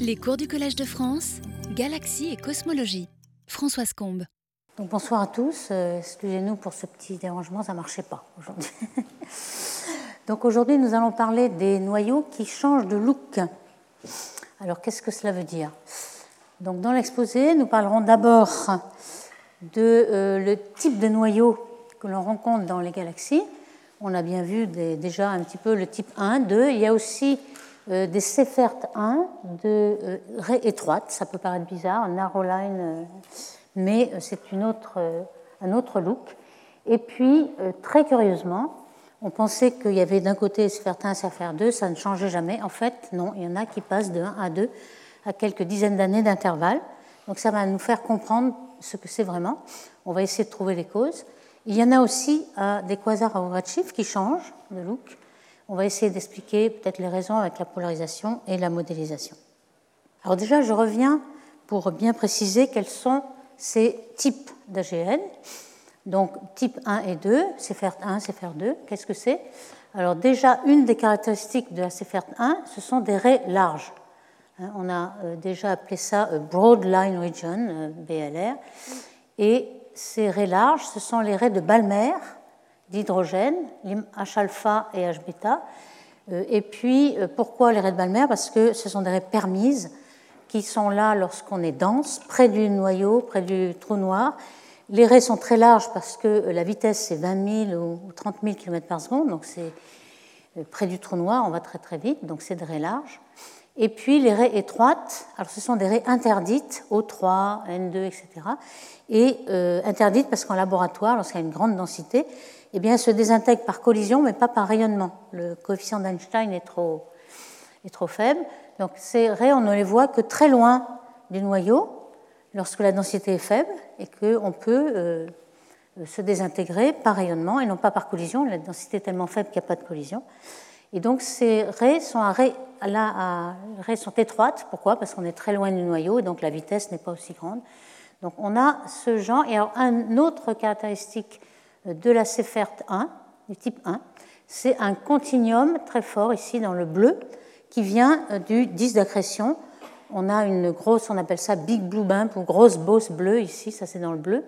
Les cours du Collège de France, Galaxie et Cosmologie. Françoise Combe. Bonsoir à tous. Euh, excusez-nous pour ce petit dérangement, ça ne marchait pas aujourd'hui. Donc aujourd'hui, nous allons parler des noyaux qui changent de look. Alors qu'est-ce que cela veut dire? Donc dans l'exposé, nous parlerons d'abord de euh, le type de noyau que l'on rencontre dans les galaxies. On a bien vu déjà un petit peu le type 1, 2. Il y a aussi des Sefert 1 de euh, raies étroites. Ça peut paraître bizarre, un narrow line, euh, mais c'est autre, un autre look. Et puis, très curieusement, on pensait qu'il y avait d'un côté Sefert 1 et Sefert 2, ça ne changeait jamais. En fait, non, il y en a qui passent de 1 à 2 à quelques dizaines d'années d'intervalle. Donc ça va nous faire comprendre ce que c'est vraiment. On va essayer de trouver les causes. Il y en a aussi des quasars à redshift qui changent de look. On va essayer d'expliquer peut-être les raisons avec la polarisation et la modélisation. Alors déjà, je reviens pour bien préciser quels sont ces types d'AGN. Donc type 1 et 2, CFR 1, CFR 2, qu'est-ce que c'est? Alors déjà, une des caractéristiques de la CFR 1, ce sont des raies larges. Hein, on a euh, déjà appelé ça euh, Broad Line Region, euh, BLR. Et ces raies larges, ce sont les raies de Balmer, d'hydrogène, H-alpha et H-bêta. Euh, et puis, euh, pourquoi les raies de Balmer? Parce que ce sont des raies permises qui sont là lorsqu'on est dense, près du noyau, près du trou noir. Les raies sont très larges parce que euh, la vitesse c'est 20 000 ou 30 000 km par seconde, donc c'est près du trou noir, on va très très vite, donc c'est des raies larges. Et puis les raies étroites, alors ce sont des raies interdites, O3, N2, etc. Et interdites parce qu'en laboratoire, lorsqu'il y a une grande densité, eh bien, se désintègre par collision, mais pas par rayonnement. Le coefficient d'Einstein est trop, est trop faible. Donc ces raies, on ne les voit que très loin du noyau, lorsque la densité est faible, et qu'on peut euh, se désintégrer par rayonnement et non pas par collision. La densité est tellement faible qu'il n'y a pas de collision. Et donc ces raies sont, étroites. Pourquoi? Parce qu'on est très loin du noyau, et donc la vitesse n'est pas aussi grande. Donc on a ce genre. Et alors, une autre caractéristique de la Cefert 1, du type 1. C'est un continuum très fort ici dans le bleu qui vient euh, du disque d'accrétion. On a une grosse, on appelle ça big blue bump ou grosse bosse bleue ici, ça c'est dans le bleu.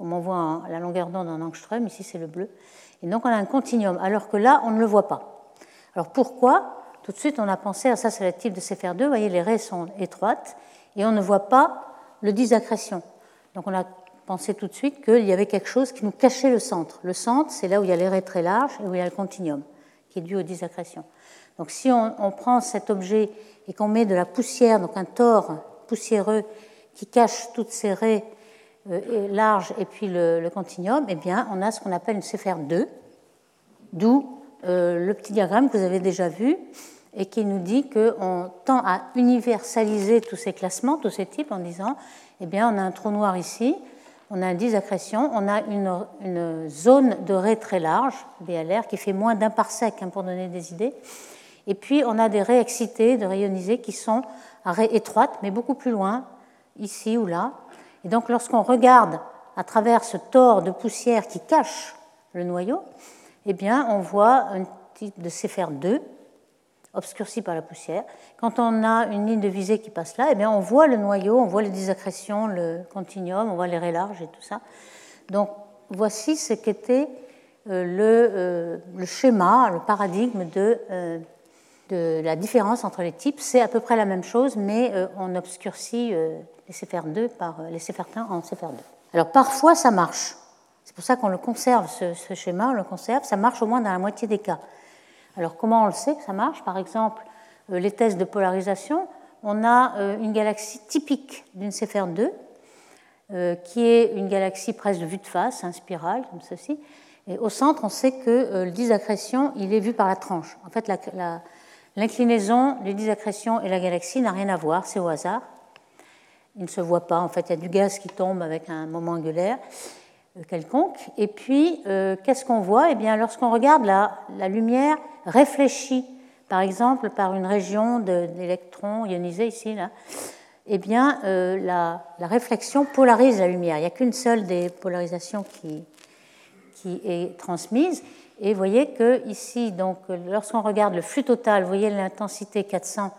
On voit la longueur d'onde en angstrom, ici c'est le bleu. Et donc on a un continuum, alors que là on ne le voit pas. Alors pourquoi? Tout de suite on a pensé, à ça c'est le type de Cefert 2, vous voyez les raies sont étroites et on ne voit pas le disque d'accrétion. Donc on a pensait tout de suite qu'il y avait quelque chose qui nous cachait le centre. Le centre, c'est là où il y a les raies très larges et où il y a le continuum, qui est dû aux disaccrétions. Donc si on, prend cet objet et qu'on met de la poussière, donc un tore poussiéreux qui cache toutes ces raies euh, larges et puis le, continuum, eh bien, on a ce qu'on appelle une cfr 2, d'où le petit diagramme que vous avez déjà vu et qui nous dit qu'on tend à universaliser tous ces classements, tous ces types, en disant, eh bien, on a un trou noir ici, on a un disaccrétion, on a une, zone de raies très large, BLR, qui fait moins d'un parsec hein, pour donner des idées. Et puis on a des raies excitées, de rayonisées, qui sont à raies étroites, mais beaucoup plus loin, ici ou là. Et donc lorsqu'on regarde à travers ce tore de poussière qui cache le noyau, eh bien on voit un type de cfr 2 obscurci par la poussière. Quand on a une ligne de visée qui passe là, eh bien, on voit le noyau, on voit les désaccrétions, le continuum, on voit les raies larges et tout ça. Donc voici ce qu'était euh, le, euh, le, schéma, le paradigme de, euh, de, la différence entre les types. C'est à peu près la même chose, mais on obscurcit les CFR2 par les CFR1 en CFR2. Alors parfois ça marche. C'est pour ça qu'on le conserve, ce, schéma, on le conserve. Ça marche au moins dans la moitié des cas. Alors comment on le sait que ça marche? Par exemple, euh, les tests de polarisation, on a euh, une galaxie typique d'une 2, euh, qui est une galaxie presque vue de face, un spirale comme ceci. Et au centre, on sait que le disaccrétion, il est vu par la tranche. En fait, l'inclinaison du disaccrétion et la galaxie n'a rien à voir, c'est au hasard. Il ne se voit pas. En fait, il y a du gaz qui tombe avec un moment angulaire quelconque. Et puis, qu'est-ce qu'on voit? Eh bien, lorsqu'on regarde la, lumière réfléchie, par exemple par une région d'électrons ionisés ici, là, eh bien, euh, la, réflexion polarise la lumière. Il n'y a qu'une seule des polarisations qui, qui est transmise. Et vous voyez que ici, donc, lorsqu'on regarde le flux total, vous voyez l'intensité 400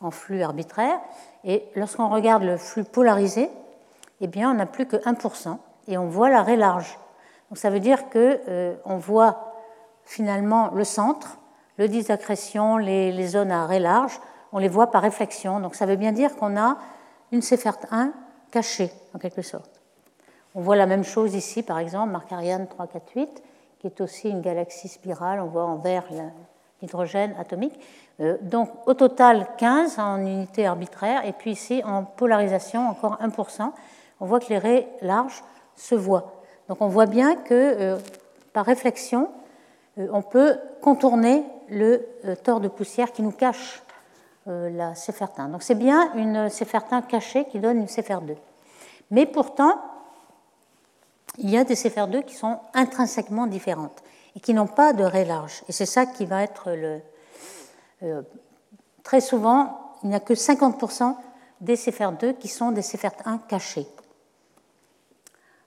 en flux arbitraire. Et lorsqu'on regarde le flux polarisé, eh bien, on n'a plus que 1%, et on voit l'arrêt large. Donc ça veut dire qu'on euh, voit finalement le centre, le disaccrétion, les, les zones à arrêt large, on les voit par réflexion. Donc ça veut bien dire qu'on a une Cépherte 1 cachée, en quelque sorte. On voit la même chose ici, par exemple, Markarian 348, qui est aussi une galaxie spirale. On voit en vert l'hydrogène atomique. Euh, donc au total 15 en unité arbitraire, et puis ici en polarisation encore 1%. On voit que les raies larges se voient. Donc on voit bien que euh, par réflexion, euh, on peut contourner le tort de poussière qui nous cache la Céphertin. Donc c'est bien une Céphertin cachée qui donne une Céphère 2. Mais pourtant, il y a des Céphères 2 qui sont intrinsèquement différentes et qui n'ont pas de raies larges. Et c'est ça qui va être le, euh, très souvent, il n'y a que 50% des Céphères 2 qui sont des Céphères 1 cachés.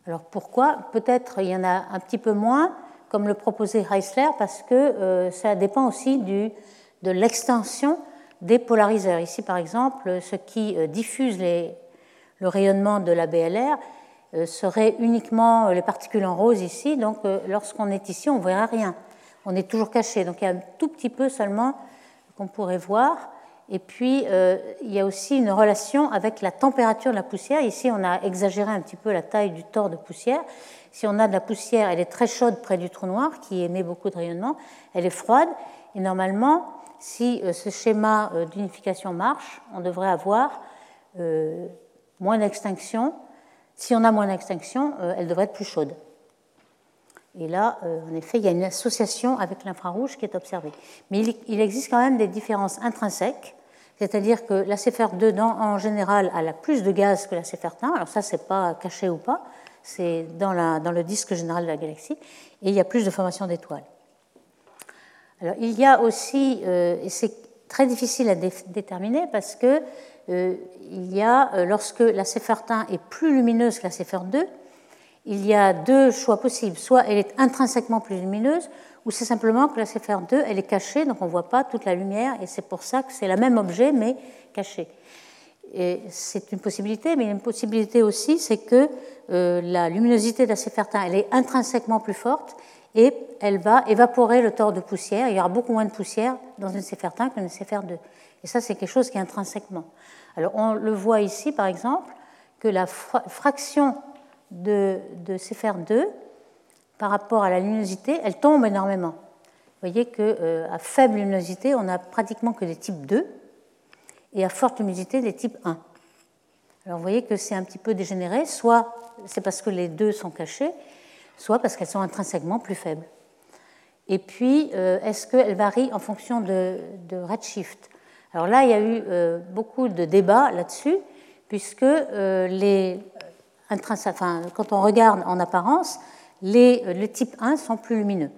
Alors pourquoi? Peut-être il y en a un petit peu moins, comme le proposait Heisler, parce que euh, ça dépend aussi de l'extension des polariseurs. Ici, par exemple, ce qui euh, diffuse le rayonnement de la BLR serait uniquement les particules en rose ici. Donc, lorsqu'on est ici, on ne verra rien. On est toujours caché. Donc, il y a un tout petit peu seulement qu'on pourrait voir. Et puis, euh, il y a aussi une relation avec la température de la poussière. Ici, on a exagéré un petit peu la taille du tort de poussière. Si on a de la poussière, elle est très chaude près du trou noir, qui émet beaucoup de rayonnement. Elle est froide. Et normalement, si euh, ce schéma euh, d'unification marche, on devrait avoir moins d'extinction. Si on a moins d'extinction, elle devrait être plus chaude. Et là, euh, en effet, il y a une association avec l'infrarouge qui est observée. Mais il existe quand même des différences intrinsèques, c'est-à-dire que la CFR2, en général, a plus de gaz que la CFR1. Alors ça, c'est pas caché ou pas, c'est dans, le disque général de la galaxie, et il y a plus de formation d'étoiles. Alors il y a aussi, euh, et c'est très difficile à déterminer parce que euh, il y a, lorsque la CFR1 est plus lumineuse que la CFR2, il y a deux choix possibles. Soit elle est intrinsèquement plus lumineuse, ou c'est simplement que la CFR2, elle est cachée, donc on ne voit pas toute la lumière, et c'est pour ça que c'est le même objet, mais caché. c'est une possibilité, mais une possibilité aussi, c'est que euh, la luminosité de la CFR1, elle est intrinsèquement plus forte, et elle va évaporer le tort de poussière. Il y aura beaucoup moins de poussière dans une CFR1 qu'une CFR2. Et ça, c'est quelque chose qui est intrinsèquement. Alors, on le voit ici, par exemple, que la fraction de, de CFR2 par rapport à la luminosité, elle tombe énormément. Vous voyez qu'à euh, faible luminosité, on n'a pratiquement que des types 2 et à forte luminosité, des types 1. Alors vous voyez que c'est un petit peu dégénéré, soit c'est parce que les deux sont cachés, soit parce qu'elles sont intrinsèquement plus faibles. Et puis, euh, est-ce qu'elles varient en fonction de, redshift? Alors là, il y a eu euh, beaucoup de débats là-dessus, puisque les, quand on regarde en apparence, les, les, types 1 sont plus lumineux.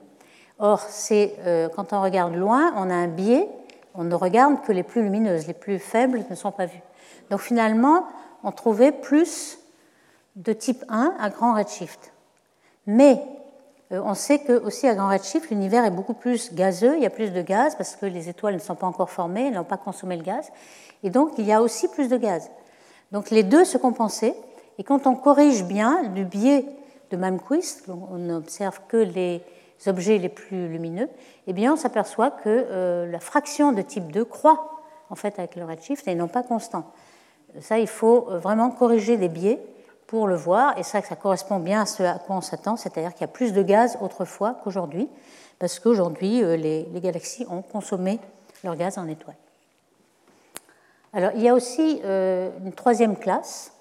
Or, euh, quand on regarde loin, on a un biais, on ne regarde que les plus lumineuses, les plus faibles ne sont pas vues. Donc finalement, on trouvait plus de type 1 à grand redshift. Mais euh, on sait que aussi à grand redshift, l'univers est beaucoup plus gazeux, il y a plus de gaz parce que les étoiles ne sont pas encore formées, elles n'ont pas consommé le gaz, et donc il y a aussi plus de gaz. Donc les deux se compensaient, et quand on corrige bien du biais de Malmquist, on n'observe que les objets les plus lumineux, eh bien on s'aperçoit que euh, la fraction de type 2 croît en fait avec le redshift et non pas constant. Ça, il faut euh, vraiment corriger des biais pour le voir, et ça, ça correspond bien à ce à quoi on s'attend, c'est-à-dire qu'il y a plus de gaz autrefois qu'aujourd'hui, parce qu'aujourd'hui, euh, les, les, galaxies ont consommé leur gaz en étoiles. Alors, il y a aussi une troisième classe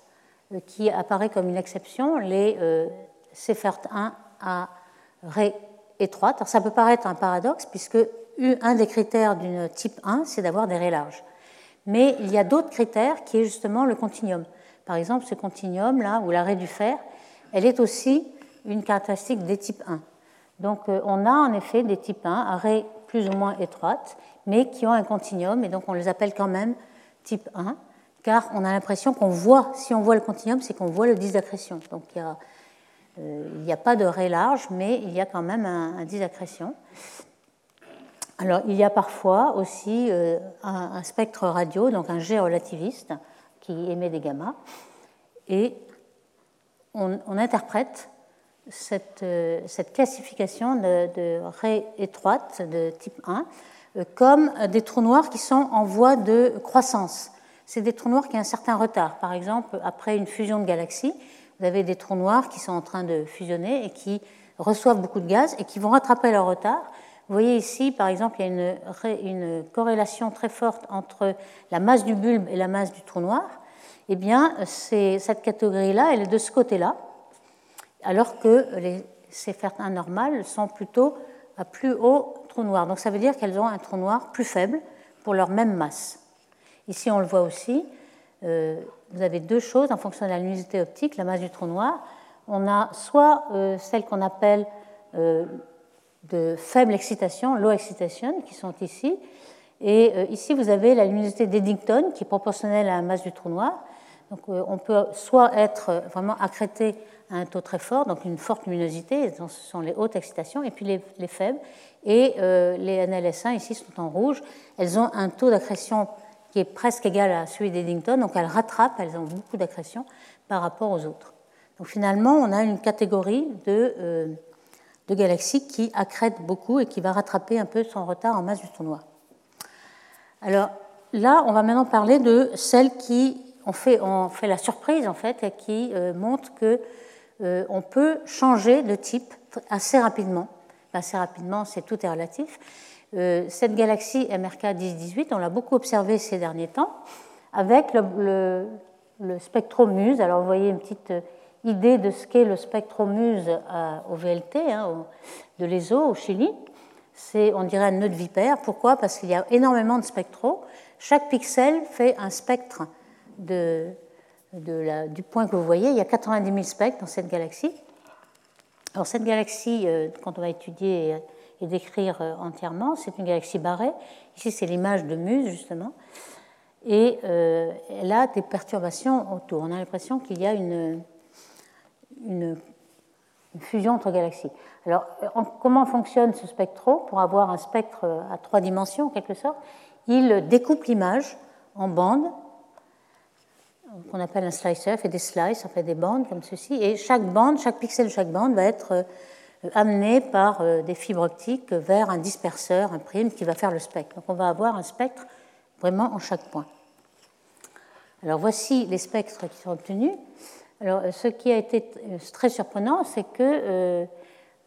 qui apparaît comme une exception, les euh, 1 à raies étroites. Alors ça peut paraître un paradoxe, puisque un des critères d'une type 1, c'est d'avoir des raies larges. Mais il y a d'autres critères qui est justement le continuum. Par exemple, ce continuum-là, ou la raie du fer, elle est aussi une caractéristique des types 1. Donc euh, on a en effet des types 1 à raies plus ou moins étroites, mais qui ont un continuum, et donc on les appelle quand même type 1 car on a l'impression qu'on voit, si on voit le continuum, c'est qu'on voit le disaccrétion. Donc il n'y a, euh, a, pas de raie large, mais il y a quand même un, un disaccrétion. Alors, il y a parfois aussi euh, un, spectre radio, donc un jet relativiste, qui émet des gamma, et on, interprète cette, euh, cette, classification de, de raies étroites de type 1 euh, comme des trous noirs qui sont en voie de croissance. C'est des trous noirs qui ont un certain retard. Par exemple, après une fusion de galaxies, vous avez des trous noirs qui sont en train de fusionner et qui reçoivent beaucoup de gaz et qui vont rattraper leur retard. Vous voyez ici, par exemple, il y a une, corrélation très forte entre la masse du bulbe et la masse du trou noir. Eh bien, cette catégorie-là, elle est de ce côté-là, alors que les céphères normales sont plutôt à plus haut trou noir. Donc ça veut dire qu'elles ont un trou noir plus faible pour leur même masse. Ici, on le voit aussi. Euh, vous avez deux choses en fonction de la luminosité optique, la masse du trou noir. On a soit euh, celle qu'on appelle euh, de faible excitation, low excitation, qui sont ici. Et ici, vous avez la luminosité d'Eddington, qui est proportionnelle à la masse du trou noir. Donc, on peut soit être vraiment accrété à un taux très fort, donc une forte luminosité, ce sont les hautes excitations, et puis les faibles. Et les NLS1 ici sont en rouge. Elles ont un taux d'accrétion qui est presque égal à celui d'Eddington, donc elles rattrapent, elles ont beaucoup d'accrétion par rapport aux autres. Donc finalement, on a une catégorie de, euh, galaxies qui accrètent beaucoup et qui va rattraper un peu son retard en masse du tournoi. Alors là, on va maintenant parler de celles qui ont fait, la surprise en fait et qui euh, montrent que euh, peut changer de type assez rapidement. Assez rapidement, c'est tout est relatif. Euh, cette galaxie MRK 1018, on l'a beaucoup observée ces derniers temps avec le, spectromuse. Alors vous voyez une petite euh, idée de ce qu'est le spectromuse au VLT, hein, de l'ESO au Chili. C'est, on dirait, un nœud de vipère. Pourquoi? Parce qu'il y a énormément de spectraux. Chaque pixel fait un spectre du point que vous voyez. Il y a 90 000 spectres dans cette galaxie. Alors cette galaxie, euh, quand on va étudier et décrire euh, entièrement. C'est une galaxie barrée. Ici, c'est l'image de Muse, justement. Et euh, elle a des perturbations autour. On a l'impression qu'il y a une, fusion entre galaxies. Alors, comment fonctionne ce spectro Pour avoir un spectre à trois dimensions, en quelque sorte, il découpe l'image en bandes qu'on appelle un slicer, fait des slices, on fait des bandes comme ceci, et chaque bande, chaque pixel de chaque bande va être amené par euh, des fibres optiques vers un disperseur, un prime, qui va faire le spectre. Donc on va avoir un spectre vraiment en chaque point. Alors voici les spectres qui sont obtenus. Alors euh, ce qui a été euh, très surprenant, c'est que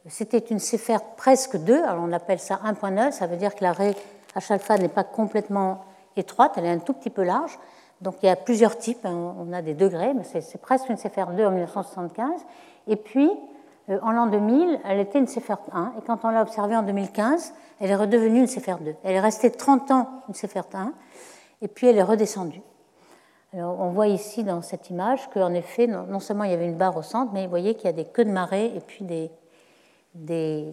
c'était une céphère presque 2, alors on appelle ça 1.9, ça veut dire que la raie H-alpha n'est pas complètement étroite, elle est un tout petit peu large. Donc il y a plusieurs types, hein. on a des degrés, mais c'est presque une céphère 2 en 1975. Et puis, en l'an 2000, elle était une Céphère 1, et quand on l'a observée en 2015, elle est redevenue une Céphère 2. Elle est restée 30 ans une Céphère 1, et puis elle est redescendue. On voit ici dans cette image qu'en effet, non, seulement il y avait une barre au centre, mais vous voyez qu'il y a des queues de marée et puis des, des,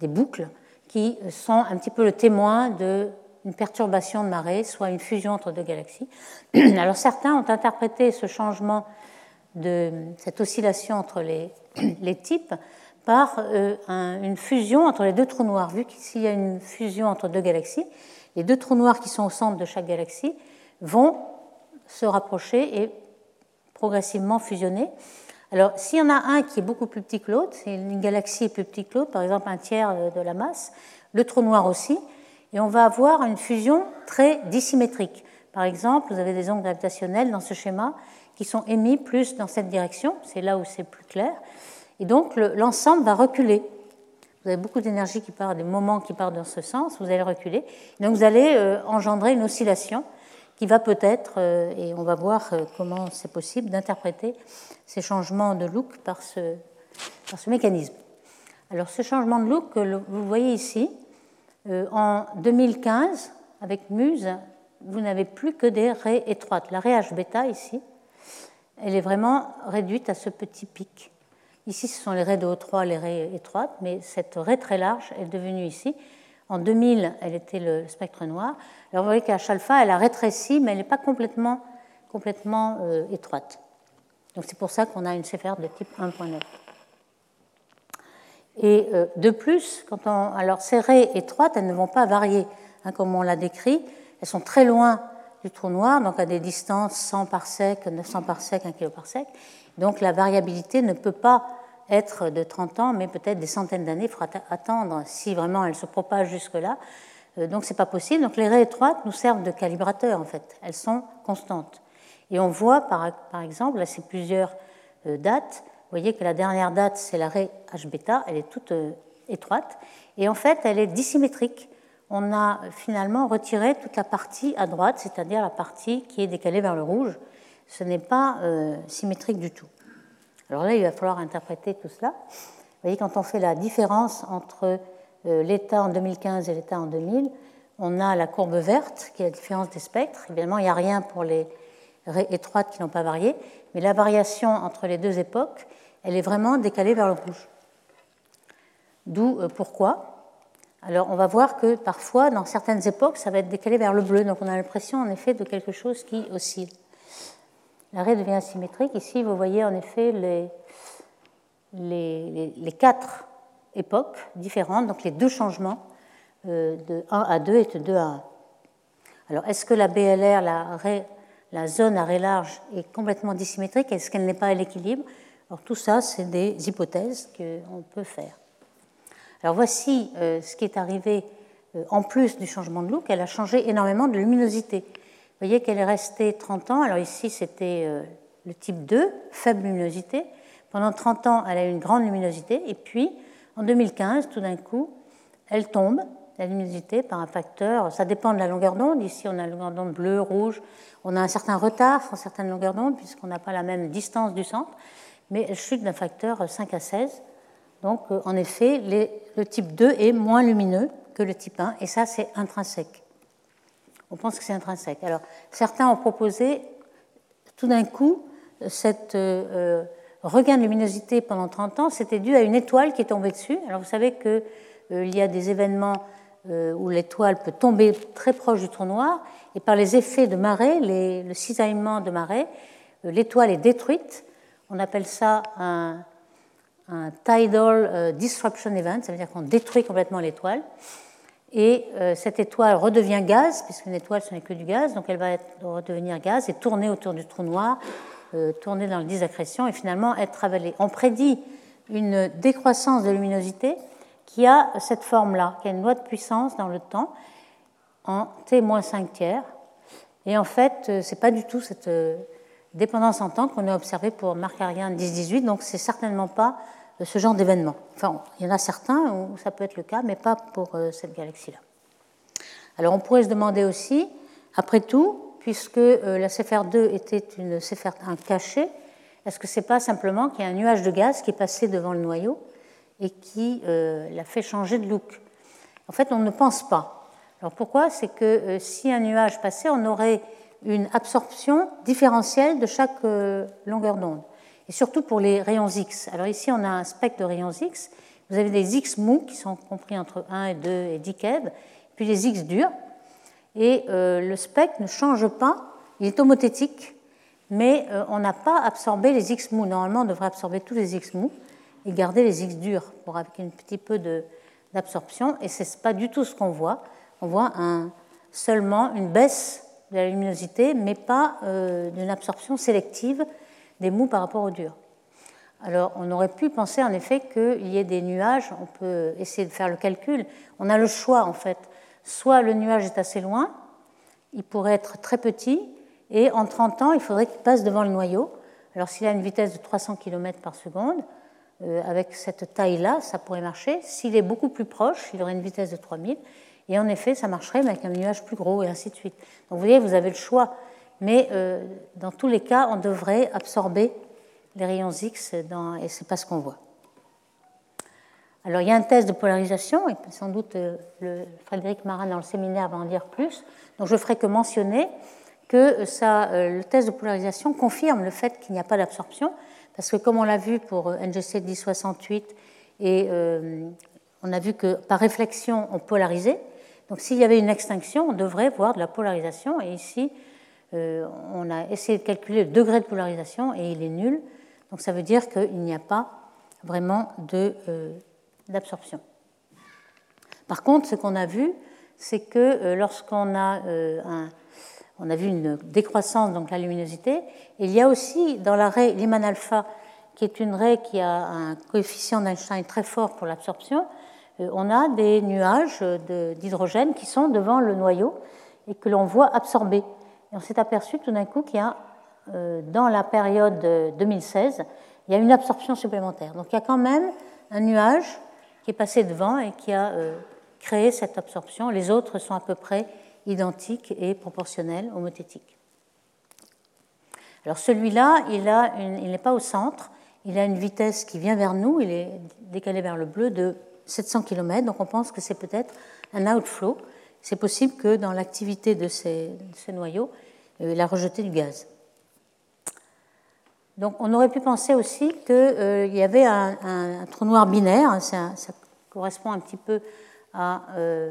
des boucles qui sont un petit peu le témoin d'une perturbation de marée, soit une fusion entre deux galaxies. Alors certains ont interprété ce changement de cette oscillation entre les les types par euh, une fusion entre les deux trous noirs. Vu qu'ici il y a une fusion entre deux galaxies, les deux trous noirs qui sont au centre de chaque galaxie vont se rapprocher et progressivement fusionner. Alors, s'il y en a un qui est beaucoup plus petit que l'autre, si une galaxie est plus petite que l'autre, par exemple un tiers de la masse, le trou noir aussi, et on va avoir une fusion très dissymétrique. Par exemple, vous avez des ondes gravitationnelles dans ce schéma qui sont émis plus dans cette direction, c'est là où c'est plus clair, et donc l'ensemble va reculer. Vous avez beaucoup d'énergie qui part, des moments qui partent dans ce sens, vous allez reculer, donc vous allez euh, engendrer une oscillation qui va peut-être, euh, et on va voir euh, comment c'est possible d'interpréter ces changements de look par ce, par ce mécanisme. Alors ce changement de look, vous voyez ici, en 2015, avec MUSE, vous n'avez plus que des raies étroites. La raie H-bêta ici, elle est vraiment réduite à ce petit pic. Ici, ce sont les raies de O3, les raies étroites, mais cette raie très large est devenue ici. En 2000, elle était le spectre noir. Alors vous voyez qu'à alpha, elle a rétréci, mais elle n'est pas complètement, complètement euh, étroite. Donc c'est pour ça qu'on a une céphère de type 1.9. Et euh, de plus, quand on, alors ces raies étroites, elles ne vont pas varier, hein, comme on l'a décrit. Elles sont très loin du trou noir, donc à des distances 100 par sec, 900 par sec, 1 kg par sec. Donc la variabilité ne peut pas être de 30 ans, mais peut-être des centaines d'années. Il faudra attendre si vraiment elle se propage jusque-là. Euh, donc c'est pas possible. Donc les raies étroites nous servent de calibrateur en fait. Elles sont constantes. Et on voit par, par exemple, là c'est plusieurs euh, dates. Vous voyez que la dernière date c'est la raie H bêta. Elle est toute euh, étroite et en fait elle est dissymétrique. On a finalement retiré toute la partie à droite, c'est-à-dire la partie qui est décalée vers le rouge. Ce n'est pas symétrique du tout. Alors là, il va falloir interpréter tout cela. Vous voyez, quand on fait la différence entre euh, l'état en 2015 et l'état en 2000, on a la courbe verte, qui est la différence des spectres. Évidemment, il n'y a rien pour les raies étroites qui n'ont pas varié, mais la variation entre les deux époques, elle est vraiment décalée vers le rouge. D'où euh, pourquoi alors, on va voir que parfois, dans certaines époques, ça va être décalé vers le bleu. Donc, on a l'impression, en effet, de quelque chose qui oscille. La raie devient asymétrique. Ici, vous voyez, en effet, les, quatre époques différentes, donc les deux changements euh, de 1 à 2 et de 2 à 1. Alors, est-ce que la BLR, la, la zone raie large, est complètement dissymétrique? Est-ce qu'elle n'est pas à l'équilibre? Alors, tout ça, c'est des hypothèses qu'on peut faire. Alors, voici euh, ce qui est arrivé euh, en plus du changement de look. Elle a changé énormément de luminosité. Vous voyez qu'elle est restée 30 ans. Alors, ici, c'était le type 2, faible luminosité. Pendant 30 ans, elle a eu une grande luminosité. Et puis, en 2015, tout d'un coup, elle tombe, la luminosité, par un facteur. Ça dépend de la longueur d'onde. Ici, on a la longueur d'onde bleue, rouge. On a un certain retard sur certaines longueurs d'onde, puisqu'on n'a pas la même distance du centre. Mais elle chute d'un facteur 5 à 16. Donc, euh, en effet, le type 2 est moins lumineux que le type 1, et ça, c'est intrinsèque. On pense que c'est intrinsèque. Alors, certains ont proposé, tout d'un coup, cette. Euh, euh, regain de luminosité pendant 30 ans, c'était dû à une étoile qui est tombée dessus. Alors vous savez qu'il y a des événements où l'étoile peut tomber très proche du trou noir, et par les effets de marée, le cisaillement de marée, l'étoile est détruite. On appelle ça un, tidal disruption event, ça veut dire qu'on détruit complètement l'étoile. Et cette étoile redevient gaz, puisqu'une étoile ce n'est que du gaz, donc elle va redevenir gaz et tourner autour du trou noir euh, tourner dans le disque et finalement être avalé. On prédit une décroissance de luminosité qui a cette forme-là, qui a une loi de puissance dans le temps en t-5 tiers. Et en fait, euh, ce n'est pas du tout cette euh, dépendance en temps qu'on a observée pour Marc-Ariane 10-18, donc c'est certainement pas ce genre d'événement. Enfin, il y en a certains où ça peut être le cas, mais pas pour cette galaxie-là. Alors on pourrait se demander aussi, après tout, puisque euh, la CFR2 était une CFR1 cachée, est-ce que ce n'est pas simplement qu'il y a un nuage de gaz qui est passé devant le noyau et qui euh, l'a fait changer de look? En fait, on ne pense pas. Alors pourquoi? C'est que euh, si un nuage passait, on aurait une absorption différentielle de chaque longueur d'onde. Et surtout pour les rayons X. Alors ici, on a un spectre de rayons X. Vous avez des X mous qui sont compris entre 1 et 2 et 10 keV, puis les X durs et euh, le spectre ne change pas, il est homothétique, mais euh, on n'a pas absorbé les X mous. Normalement, on devrait absorber tous les X mous et garder les X durs pour avec un petit peu d'absorption, et ce n'est pas du tout ce qu'on voit. On voit un, seulement une baisse de la luminosité, mais pas euh, d'une absorption sélective des mous par rapport aux durs. Alors, on aurait pu penser en effet qu'il y ait des nuages, on peut essayer de faire le calcul. On a le choix en fait soit le nuage est assez loin, il pourrait être très petit, et en 30 ans, il faudrait qu'il passe devant le noyau. Alors s'il a une vitesse de 300 km par seconde, euh, avec cette taille-là, ça pourrait marcher. S'il est beaucoup plus proche, il aurait une vitesse de 3000, et en effet, ça marcherait mais avec un nuage plus gros, et ainsi de suite. Donc vous voyez, vous avez le choix, mais euh, dans tous les cas, on devrait absorber les rayons X, et ce n'est pas ce qu'on voit. Alors il y a un test de polarisation, et sans doute euh, Frédéric Marin dans le séminaire va en dire plus. Donc je ferai que mentionner que ça, euh, le test de polarisation confirme le fait qu'il n'y a pas d'absorption, parce que comme on l'a vu pour NGC 1068, et on a vu que par réflexion on polarisait, donc s'il y avait une extinction, on devrait voir de la polarisation, et ici on a essayé de calculer le degré de polarisation et il est nul, donc ça veut dire qu'il n'y a pas vraiment de d'absorption. Par contre, ce qu'on a vu, c'est que euh, lorsqu'on a, a vu une décroissance, donc la luminosité, il y a aussi dans la raie Lyman alpha, qui est une raie qui a un coefficient d'Einstein très fort pour l'absorption, on a des nuages d'hydrogène qui sont devant le noyau et que l'on voit absorber. On s'est aperçu tout d'un coup qu'il y a, dans la période 2016, il y a une absorption supplémentaire. Donc il y a quand même un nuage qui est passé devant et qui a euh, créé cette absorption. Les autres sont à peu près identiques et proportionnels homothétiques. Alors celui-là, il, il n'est pas au centre, il a une vitesse qui vient vers nous, il est décalé vers le bleu de 700 km, donc on pense que c'est peut-être un outflow. C'est possible que dans l'activité de ces, noyaux, euh, il a rejeté du gaz. Donc on aurait pu penser aussi qu'il euh, y avait un, trou noir binaire, ça, correspond un petit peu à, euh,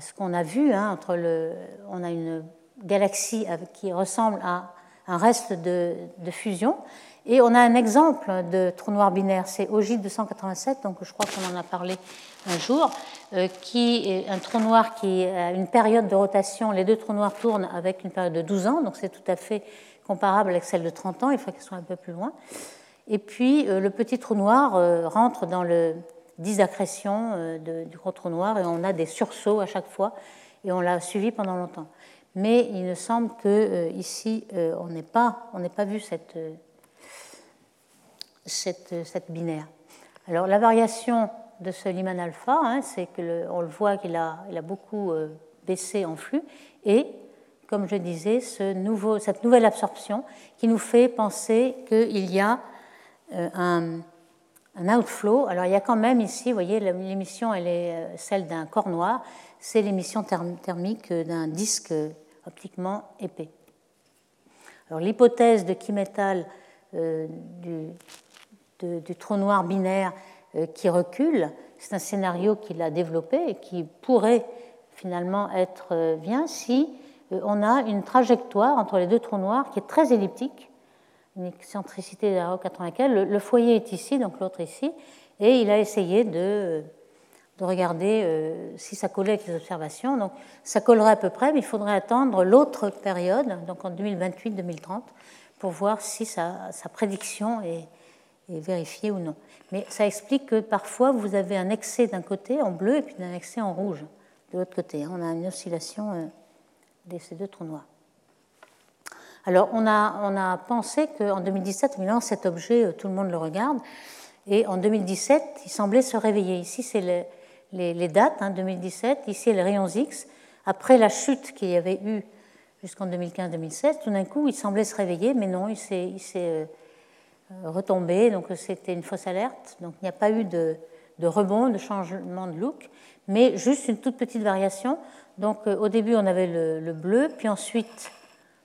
ce qu'on a vu. Hein, entre le, on a une galaxie qui ressemble à un reste de, fusion. Et on a un exemple de trou noir binaire, c'est OJ 287, donc je crois qu'on en a parlé un jour, euh, qui est un trou noir qui a une période de rotation, les deux trous noirs tournent avec une période de 12 ans, donc c'est tout à fait comparable avec celle de 30 ans, il faut qu'elle soit un peu plus loin. Et puis euh, le petit trou noir euh, rentre dans le disaccrétion euh, du gros trou noir et on a des sursauts à chaque fois et on l'a suivi pendant longtemps. Mais il me semble que ici on n'est pas, pas vu cette, cette, cette, binaire. Alors la variation de ce Lyman alpha, hein, c'est que le, le voit qu'il a, il a beaucoup baissé en flux et comme je disais, ce nouveau, cette nouvelle absorption qui nous fait penser qu'il y a euh, un, un, outflow. Alors il y a quand même ici, vous voyez, l'émission, elle est euh, celle d'un corps noir, c'est l'émission thermique d'un disque optiquement épais. Alors l'hypothèse de Kimetal euh, du, du, trou noir binaire qui recule, c'est un scénario qu'il a développé et qui pourrait finalement être bien si euh, on a une trajectoire entre les deux trous noirs qui est très elliptique, une excentricité de 0,95. Le, le foyer est ici, donc l'autre ici, et il a essayé de, de regarder euh, si ça collait avec les observations. Donc ça collerait à peu près, mais il faudrait attendre l'autre période, donc en 2028-2030, pour voir si sa, sa prédiction est, est, vérifiée ou non. Mais ça explique que parfois vous avez un excès d'un côté en bleu et puis un excès en rouge de l'autre côté. On a une oscillation euh, de ces deux trous noirs. Alors, on a, on a pensé qu'en 2017, évidemment, cet objet, euh, tout le monde le regarde, et en 2017, il semblait se réveiller. Ici, c'est les, les, dates, hein, 2017, ici, les rayons X. Après la chute qu'il y avait eu jusqu'en 2015-2016, tout d'un coup, il semblait se réveiller, mais non, il s'est euh, retombé, donc c'était une fausse alerte. Donc, il n'y a pas eu de, de rebond, de changement de look, mais juste une toute petite variation. Donc euh, au début, on avait le, bleu, puis ensuite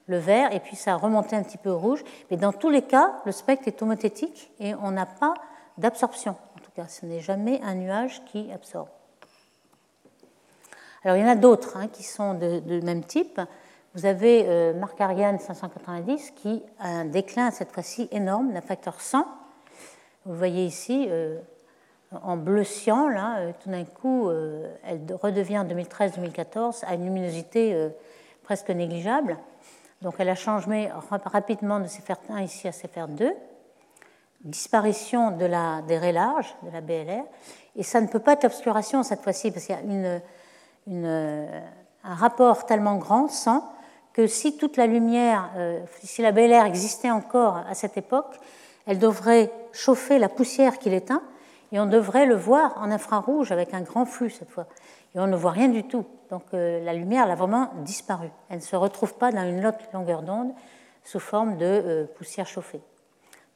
le vert, et puis ça a remonté un petit peu au rouge. Mais dans tous les cas, le spectre est homothétique et on n'a pas d'absorption. En tout cas, ce n'est jamais un nuage qui absorbe. Alors il y en a d'autres hein, qui sont de, même type. Vous avez euh, Marc Ariane 590 qui a un déclin cette fois-ci énorme d'un facteur 100. Vous voyez ici, euh, en bleu cyan, là, euh, tout d'un coup, elle redevient en 2013-2014 à une luminosité presque négligeable. Donc elle a changé rapidement de CFR1 ici à CFR2, disparition de la, des raies larges, de la BLR, et ça ne peut pas être obscuration cette fois-ci, parce qu'il y a un rapport tellement grand, sans que si toute la lumière, si la BLR existait encore à cette époque, elle devrait chauffer la poussière qui l'éteint, et on devrait le voir en infrarouge avec un grand flux cette fois. Et on ne voit rien du tout. Donc euh, la lumière elle a vraiment disparu. Elle ne se retrouve pas dans une autre longueur d'onde sous forme de euh, poussière chauffée.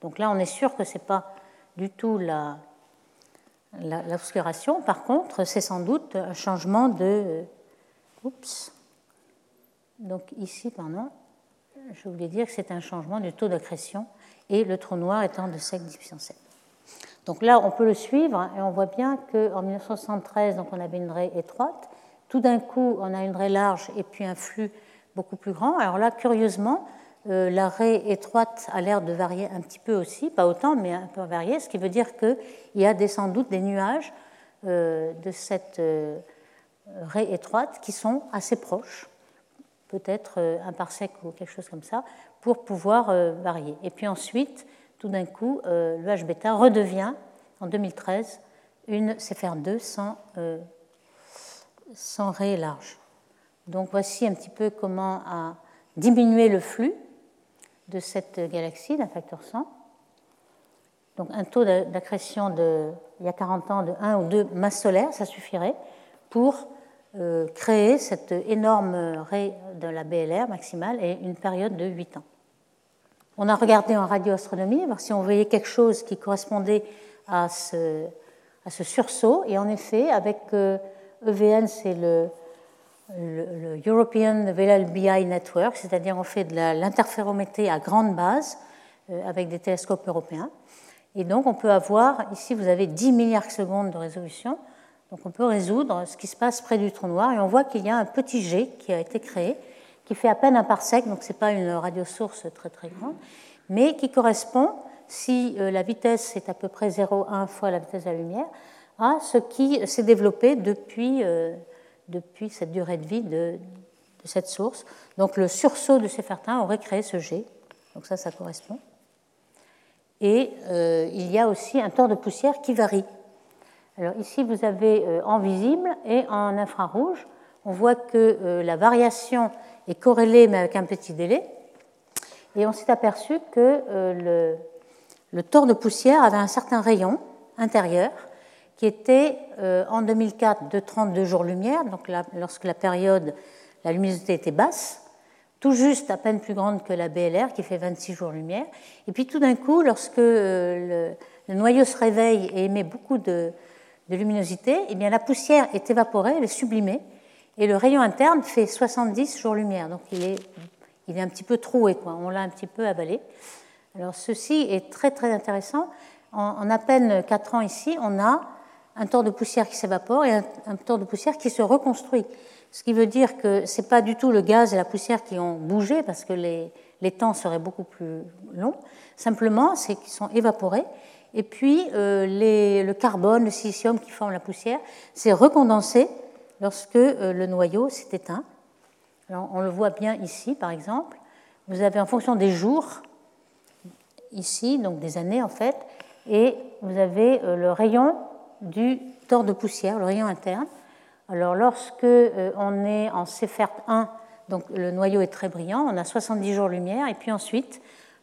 Donc là, on est sûr que ce n'est pas du tout l'obscuration. La, Par contre, c'est sans doute un changement de. Euh, oups. Donc ici, pardon, je voulais dire que c'est un changement du taux d'accrétion et le trou noir étant de sec 10 puissance 7. Donc là, on peut le suivre et on voit bien qu'en 1973, donc on avait une raie étroite. Tout d'un coup, on a une raie large et puis un flux beaucoup plus grand. Alors là, curieusement, la raie étroite a l'air de varier un petit peu aussi, pas autant, mais un peu varier, ce qui veut dire qu'il y a des, sans doute des nuages de cette raie étroite qui sont assez proches, peut-être un parsec ou quelque chose comme ça, pour pouvoir varier. Et puis ensuite, tout d'un coup, le H bêta redevient, en 2013, une CFR2 sans, sans raie large. Donc voici un petit peu comment a diminué le flux de cette galaxie d'un facteur 100. Donc un taux d'accrétion de, il y a 40 ans de 1 ou 2 masses solaires, ça suffirait pour euh, créer cette énorme raie de la BLR maximale et une période de 8 ans. On a regardé en radioastronomie, voir si on voyait quelque chose qui correspondait à ce, sursaut. Et en effet, avec EVN, euh, e c'est le, le, European VLBI Network, c'est-à-dire on fait de l'interférométrie à grande base euh, avec des télescopes européens. Et donc on peut avoir, ici vous avez 10 milliards de secondes de résolution, donc on peut résoudre ce qui se passe près du trou noir et on voit qu'il y a un petit jet qui a été créé, qui fait à peine un parsec, donc ce n'est pas une radiosource très très grande, mais qui correspond, si euh, la vitesse est à peu près 0,1 fois la vitesse de la lumière, à ce qui s'est développé depuis euh, depuis cette durée de vie de, cette source. Donc le sursaut de ces fertins aurait créé ce jet. Donc ça, ça correspond. Et euh, il y a aussi un tort de poussière qui varie. Alors ici, vous avez euh, en visible et en infrarouge, on voit que euh, la variation est corrélée mais avec un petit délai. Et on s'est aperçu que le, le tort de poussière avait un certain rayon intérieur qui était euh, en 2004 de 32 jours-lumière, donc lorsque la période, la luminosité était basse, tout juste à peine plus grande que la BLR qui fait 26 jours-lumière. Et puis tout d'un coup, lorsque euh, le, noyau se réveille et émet beaucoup de, luminosité, eh bien la poussière est évaporée, elle est sublimée, et le rayon interne fait 70 jours-lumière. Donc il est, il est un petit peu troué, on l'a un petit peu avalé. Alors ceci est très très intéressant. En, à peine 4 ans ici, on a un tort de poussière qui s'évapore et un, un de poussière qui se reconstruit. Ce qui veut dire que ce n'est pas du tout le gaz et la poussière qui ont bougé parce que les, les temps seraient beaucoup plus longs. Simplement, c'est qu'ils sont évaporés. Et puis, euh, le carbone, le silicium qui forme la poussière, s'est recondensé lorsque euh, le noyau s'est éteint. On le voit bien ici, par exemple. Vous avez en fonction des jours, ici, donc des années en fait, et vous avez euh, le rayon du tort de poussière, le rayon interne. Alors lorsque on est en Cépherte 1, donc le noyau est très brillant, on a 70 jours lumière, et puis ensuite,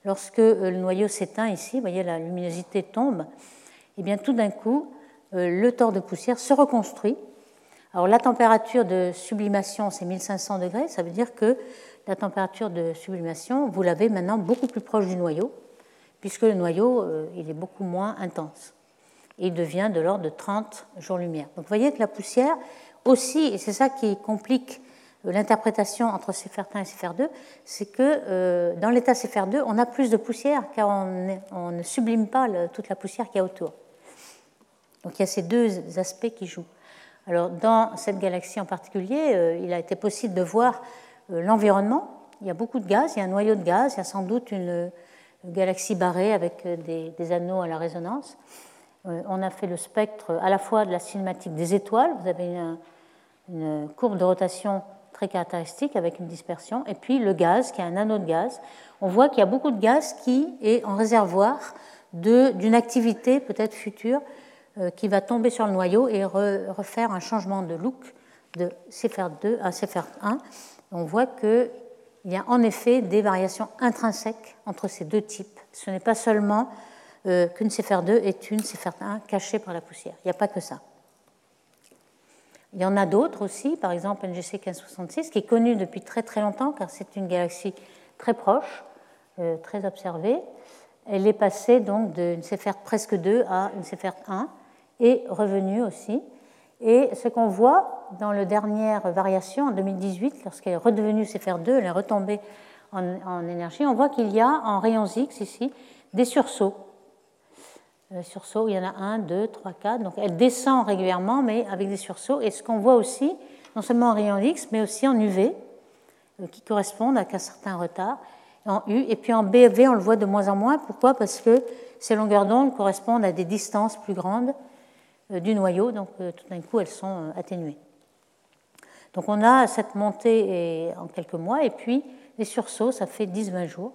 lorsque euh, le noyau s'éteint ici, voyez la luminosité tombe, et eh bien tout d'un coup, euh, le tort de poussière se reconstruit. Alors la température de sublimation, c'est 1500 degrés, ça veut dire que la température de sublimation, vous l'avez maintenant beaucoup plus proche du noyau, puisque le noyau, il est beaucoup moins intense il devient de l'ordre de 30 jours-lumière. Donc vous voyez que la poussière aussi, et c'est ça qui complique euh, l'interprétation entre CFR1 et CFR2, c'est que euh, dans l'état CFR2, on a plus de poussière car on, ne sublime pas toute la poussière qu'il y a autour. Donc il y a ces deux aspects qui jouent. Alors dans cette galaxie en particulier, euh, il a été possible de voir l'environnement. Il y a beaucoup de gaz, il y a un noyau de gaz, il y a sans doute une, galaxie barrée avec des anneaux à la résonance. Euh, on a fait le spectre à la fois de la cinématique des étoiles, vous avez une, courbe de rotation très caractéristique avec une dispersion, et puis le gaz, qui est un anneau de gaz. On voit qu'il y a beaucoup de gaz qui est en réservoir d'une activité peut-être future euh, qui va tomber sur le noyau et refaire un changement de look de CFR2 à CFR1. On voit qu'il y a en effet des variations intrinsèques entre ces deux types. Ce n'est pas seulement euh, qu'une CFR2 est une CFR1 cachée par la poussière. Il n'y a pas que ça. Il y en a d'autres aussi, par exemple NGC 1566, qui est connue depuis très très longtemps, car c'est une galaxie très proche, euh, très observée. Elle est passée donc d'une CFR presque 2 à une CFR 1 et revenue aussi. Et ce qu'on voit dans la dernière variation en 2018, lorsqu'elle est redevenue CFR 2, elle est retombée en, énergie, on voit qu'il y a en rayons X ici des sursauts sursauts, il y en a un, deux, trois, quatre. Donc elle descend régulièrement, mais avec des sursauts. Et ce qu'on voit aussi, non seulement en rayon X, mais aussi en UV, euh, qui correspondent à un certain retard. en U, et puis en BV, on le voit de moins en moins. Pourquoi? Parce que ces longueurs d'onde correspondent à des distances plus grandes euh, du noyau, donc euh, tout d'un coup, elles sont atténuées. Donc on a cette montée en quelques mois, et puis les sursauts, ça fait 10-20 jours.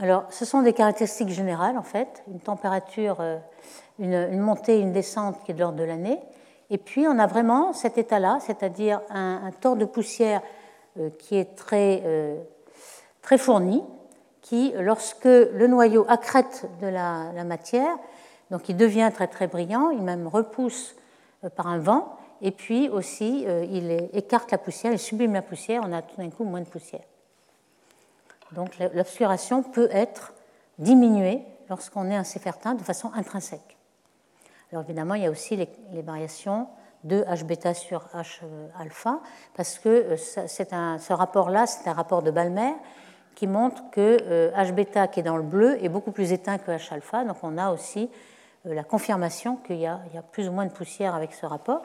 Alors, ce sont des caractéristiques générales, en fait, une température, une, montée, une descente qui est de l'ordre de l'année. Et puis, on a vraiment cet état-là, c'est-à-dire un, un, de poussière qui est très très fourni, qui, lorsque le noyau accrète de la, matière, donc il devient très très brillant, il même repousse euh, par un vent, et puis aussi euh, il écarte la poussière, il sublime la poussière, on a tout d'un coup moins de poussière. Donc l'obscuration peut être diminuée lorsqu'on est un Céfertin de façon intrinsèque. Alors évidemment, il y a aussi les, variations de H bêta sur H euh, parce que un, ce rapport-là, c'est un rapport de Balmer, qui montre que H euh, qui est dans le bleu est beaucoup plus éteint que H alpha. Donc on a aussi euh, la confirmation qu'il y, a plus ou moins de poussière avec ce rapport.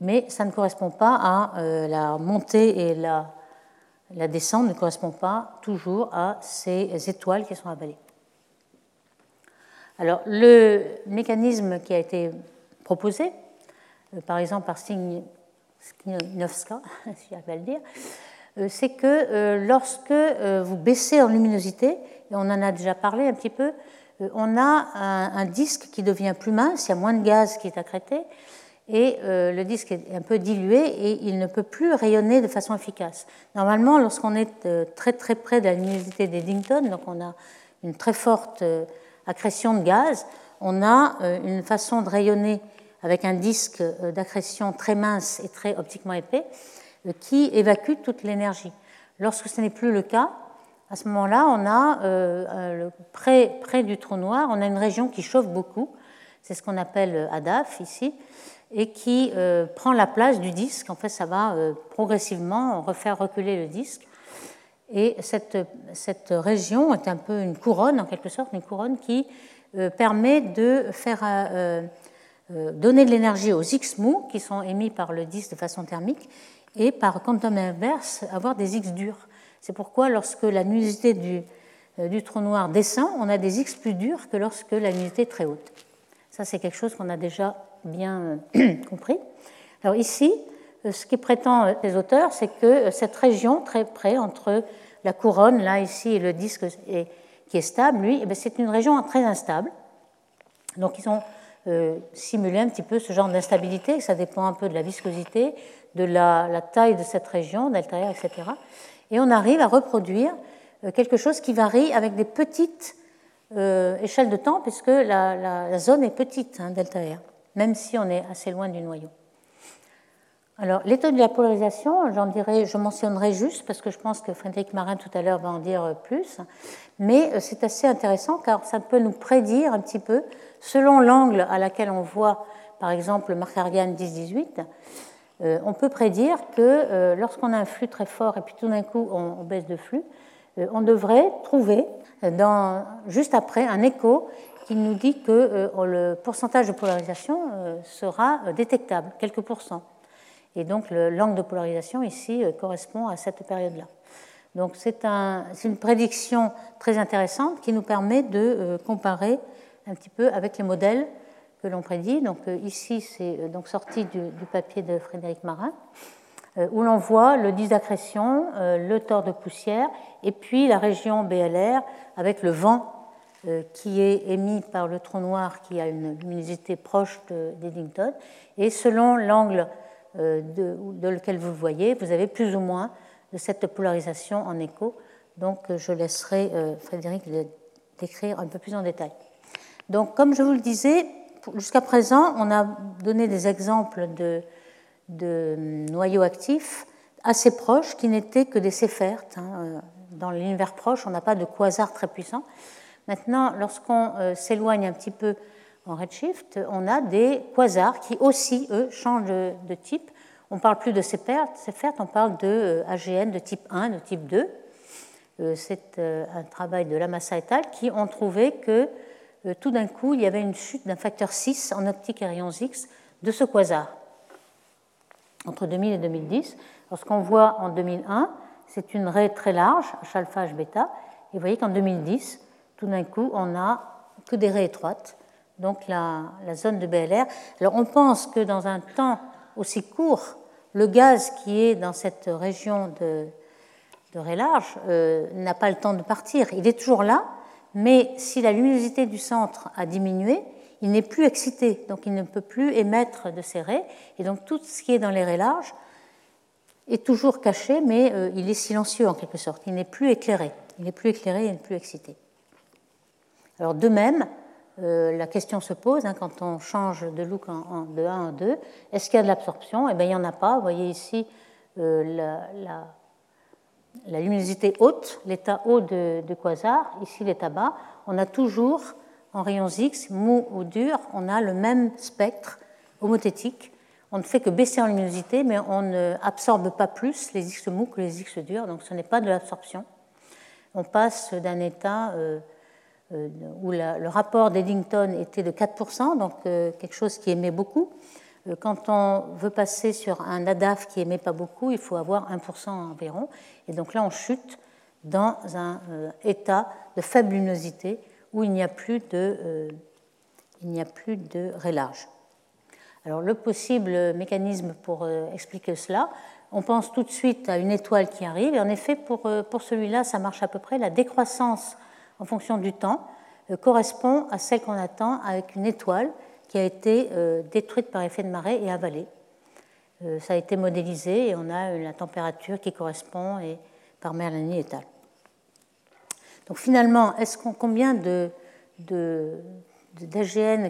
Mais ça ne correspond pas à euh, la montée et la, la descente ne correspond pas toujours à ces étoiles qui sont avalées. Alors le mécanisme qui a été proposé, par exemple par Stignovska, si j'arrive le dire, euh, c'est que euh, lorsque euh, vous baissez en luminosité, et on en a déjà parlé un petit peu, on a un, disque qui devient plus mince, il y a moins de gaz qui est accrété, et le disque est un peu dilué et il ne peut plus rayonner de façon efficace. Normalement, lorsqu'on est très très près de la luminosité d'Eddington, donc on a une très forte accrétion de gaz, on a une façon de rayonner avec un disque d'accrétion très mince et très optiquement épais qui évacue toute l'énergie. Lorsque ce n'est plus le cas, à ce moment-là, on a euh, près, près, du trou noir, on a une région qui chauffe beaucoup, c'est ce qu'on appelle ADAF ici, et qui euh, prend la place du disque. En fait, ça va euh, progressivement refaire reculer le disque. Et cette, cette, région est un peu une couronne, en quelque sorte, une couronne qui permet de faire donner de l'énergie aux X-mous qui sont émis par le disque de façon thermique et par quantum inverse avoir des X durs. C'est pourquoi lorsque la luminosité du, euh, du, trou noir descend, on a des X plus durs que lorsque la luminosité est très haute. Ça, c'est quelque chose qu'on a déjà bien euh, compris. Alors ici, euh, ce qui prétend les auteurs, c'est que cette région très près entre la couronne, là, ici, et le disque qui est stable, lui, eh c'est une région très instable. Donc ils ont simulé un petit peu ce genre d'instabilité, ça dépend un peu de la viscosité, de la, taille de cette région, delta R, etc. Et on arrive à reproduire euh, quelque chose qui varie avec des petites euh, échelles de temps, puisque la, zone est petite, hein, delta R, même si on est assez loin du noyau. Alors, l'état de la polarisation, j'en dirais, je mentionnerai juste parce que je pense que Frédéric Marin tout à l'heure va en dire plus, mais euh, c'est assez intéressant car ça peut nous prédire un petit peu, selon l'angle à laquelle on voit, par exemple, le marc Argan 10-18, euh, on peut prédire que euh, lorsqu'on a un flux très fort et puis tout d'un coup on, baisse de flux, euh, on devrait trouver juste après un écho qui nous dit que le pourcentage de polarisation sera détectable, quelques pourcents. Et donc l'angle de polarisation ici correspond à cette période-là. Donc c'est une prédiction très intéressante qui nous permet de comparer un petit peu avec les modèles que l'on prédit. Donc euh, ici, c'est euh, donc sorti du, papier de Frédéric Marin, euh, où l'on voit le d'accrétion, le tort de poussière, et puis la région BLR avec le vent qui est émis par le trou noir qui a une luminosité proche d'Eddington. Et selon l'angle de, de, lequel vous le voyez, vous avez plus ou moins de cette polarisation en écho. Donc je laisserai Frédéric le décrire un peu plus en détail. Donc comme je vous le disais, jusqu'à présent, on a donné des exemples de, noyaux actifs assez proches qui n'étaient que des céphertes. Hein. Dans l'univers proche, on n'a pas de quasars très puissants. Maintenant, lorsqu'on euh, s'éloigne un petit peu en redshift, on a des quasars qui aussi, eux, changent de, type. On ne parle plus de céphertes, on parle de euh, AGN de type 1, de type 2. Euh, c'est un travail de Lamassa et al. qui ont trouvé que euh, tout d'un coup, il y avait une chute d'un facteur 6 en optique et rayons X de ce quasar entre 2000 et 2010. Lorsqu'on voit en 2001 c'est une raie très large, H alpha, H bêta. Et vous voyez qu'en 2010, tout d'un coup, on n'a que des raies étroites, donc la, zone de BLR. Alors on pense que dans un temps aussi court, le gaz qui est dans cette région de, de raie large euh, n'a pas le temps de partir. Il est toujours là, mais si la luminosité du centre a diminué, il n'est plus excité, donc il ne peut plus émettre de ces raies. Et donc tout ce qui est dans les raies larges est toujours caché, mais euh, il est silencieux en quelque sorte. Il n'est plus éclairé. Il n'est plus éclairé, il n'est plus excité. Alors de même, euh, la question se pose hein, quand on change de look de 1 en 2, est-ce qu'il y a de l'absorption? Eh bien, il n'y en a pas. Vous voyez ici euh, la, luminosité haute, l'état haut de, de, quasar, ici l'état bas. On a toujours, en rayons X, mou ou dur, on a le même spectre homothétique. On ne fait que baisser en luminosité, mais on n'absorbe pas plus les X mous que les X durs, donc ce n'est pas de l'absorption. On passe d'un état euh, euh, où le rapport d'Eddington était de 4%, donc euh, quelque chose qui émet beaucoup. Quand on veut passer sur un ADAF qui émet pas beaucoup, il faut avoir 1% environ. Et donc là, on chute dans un état de faible luminosité où il n'y a plus de, il n'y a plus de rélage. Alors le possible mécanisme pour expliquer cela, on pense tout de suite à une étoile qui arrive. Et en effet, pour, pour celui-là, ça marche à peu près. La décroissance en fonction du temps euh, correspond à celle qu'on attend avec une étoile qui a été euh, détruite par effet de marée et avalée. Euh, ça a été modélisé et on a la température qui correspond et par Merlani et al. Donc finalement, combien d'AGN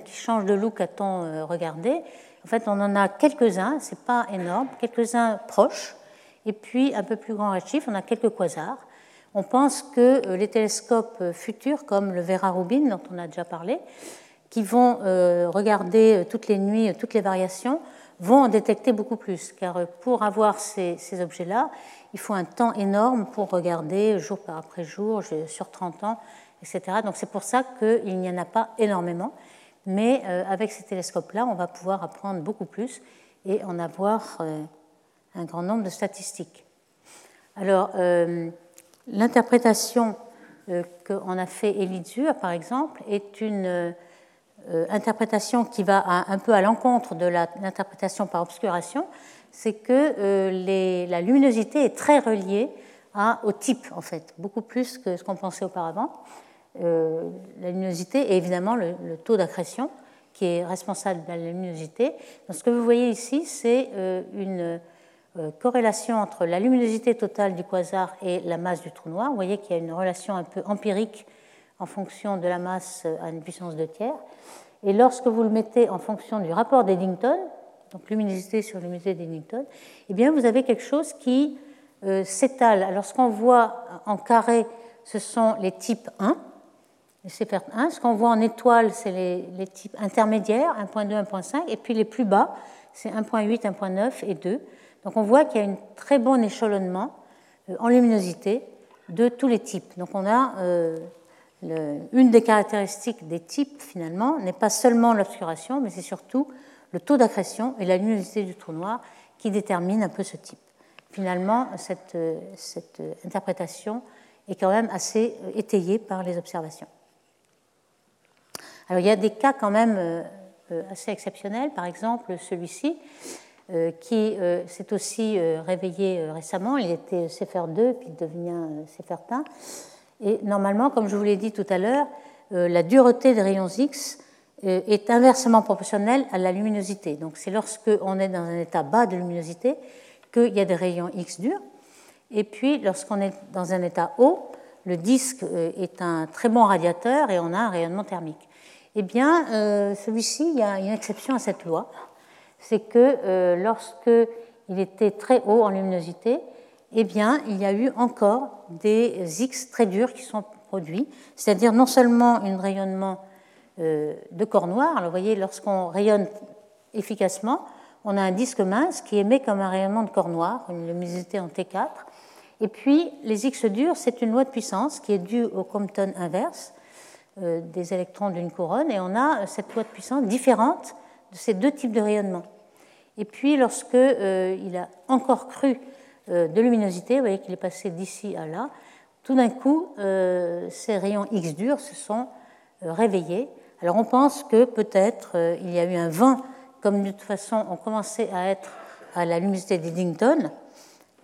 qui changent de look a-t-on regardé? En fait, on en a quelques-uns, c'est pas énorme, quelques-uns proches, et puis un peu plus grand redshift, on a quelques quasars on pense que euh, les télescopes euh, futurs, comme le Vera Rubin dont on a déjà parlé, qui vont euh, regarder toutes les nuits toutes les variations, vont en détecter beaucoup plus. Car pour avoir ces, objets-là, il faut un temps énorme pour regarder jour après jour, sur 30 ans, etc. Donc c'est pour ça qu'il n'y en a pas énormément. Mais avec ces télescopes-là, on va pouvoir apprendre beaucoup plus et en avoir un grand nombre de statistiques. Alors, L'interprétation euh, qu'en a fait Elidzur, par exemple, est une euh, interprétation qui va un peu à l'encontre de l'interprétation par obscuration, c'est que euh, la luminosité est très reliée au type, en fait, beaucoup plus que ce qu'on pensait auparavant. la luminosité et évidemment le, taux d'accrétion qui est responsable de la luminosité. Donc, ce que vous voyez ici, c'est une euh, corrélation entre la luminosité totale du quasar et la masse du trou noir. Vous voyez qu'il y a une relation un peu empirique en fonction de la masse à une puissance de tiers. Et lorsque vous le mettez en fonction du rapport d'Eddington, donc luminosité sur luminosité d'Eddington, eh bien vous avez quelque chose qui euh, s'étale. Alors ce qu'on voit en carré, ce sont les types 1, les CFR 1. Ce qu'on voit en étoile, c'est les, les, types intermédiaires, 1.2, 1.5, et puis les plus bas, c'est 1.8, 1.9 et 2. Donc on voit qu'il y a un très bon échelonnement euh, en luminosité de tous les types. Donc on a euh, une des caractéristiques des types finalement n'est pas seulement l'obscuration, mais c'est surtout le taux d'accrétion et la luminosité du trou noir qui déterminent un peu ce type. Finalement, cette, euh, cette interprétation est quand même assez étayée par les observations. Alors il y a des cas quand même assez exceptionnels, par exemple celui-ci, euh, qui euh, s'est aussi euh, réveillé récemment. Il était CFR2, puis il devient CFR1. Et normalement, comme je vous l'ai dit tout à l'heure, la dureté des rayons X est inversement proportionnelle à la luminosité. Donc c'est lorsque on est dans un état bas de luminosité qu'il y a des rayons X durs. Et puis lorsqu'on est dans un état haut, le disque est un très bon radiateur et on a un rayonnement thermique. Eh bien, celui-ci, il y a une exception à cette loi c'est que euh, lorsqu'il était très haut en luminosité, eh bien, il y a eu encore des X très durs qui sont produits, c'est-à-dire non seulement un rayonnement euh, de corps noir, alors vous voyez, lorsqu'on rayonne efficacement, on a un disque mince qui émet comme un rayonnement de corps noir, une luminosité en T4, et puis les X durs, c'est une loi de puissance qui est due au Compton inverse euh, des électrons d'une couronne, et on a cette loi de puissance différente de ces deux types de rayonnement. Et puis, lorsqu'il euh, il a encore cru de luminosité. Vous voyez qu'il est passé d'ici à là. Tout d'un coup, ces rayons X durs se sont réveillés. Alors on pense que peut-être il y a eu un vent, comme de toute façon on commençait à être à la luminosité d'Eddington,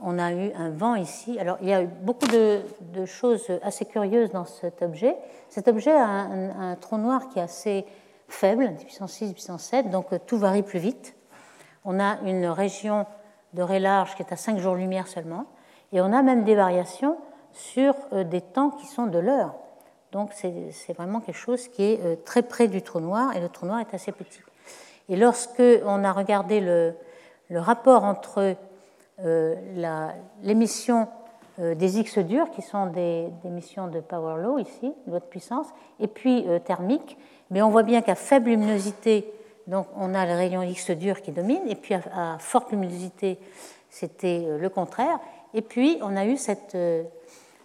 on a eu un vent ici. Alors, il y a eu beaucoup de, choses assez curieuses dans cet objet. Cet objet a un, trou noir qui est assez faible, puissance 6, puissance 7, donc euh, tout varie plus vite. On a une région de ray large qui est à 5 jours-lumière seulement, et on a même des variations sur euh, des temps qui sont de l'heure. Donc, c'est vraiment quelque chose qui est euh, très près du trou noir, et le trou noir est assez petit. Et lorsque on a regardé le, rapport entre euh, l'émission euh, des X durs, qui sont des, émissions de power law ici, de haute puissance, et puis thermique. Mais on voit bien qu'à faible luminosité, donc on a le rayon X dur qui domine, et puis à, forte luminosité, c'était le contraire. Et puis on a eu cette,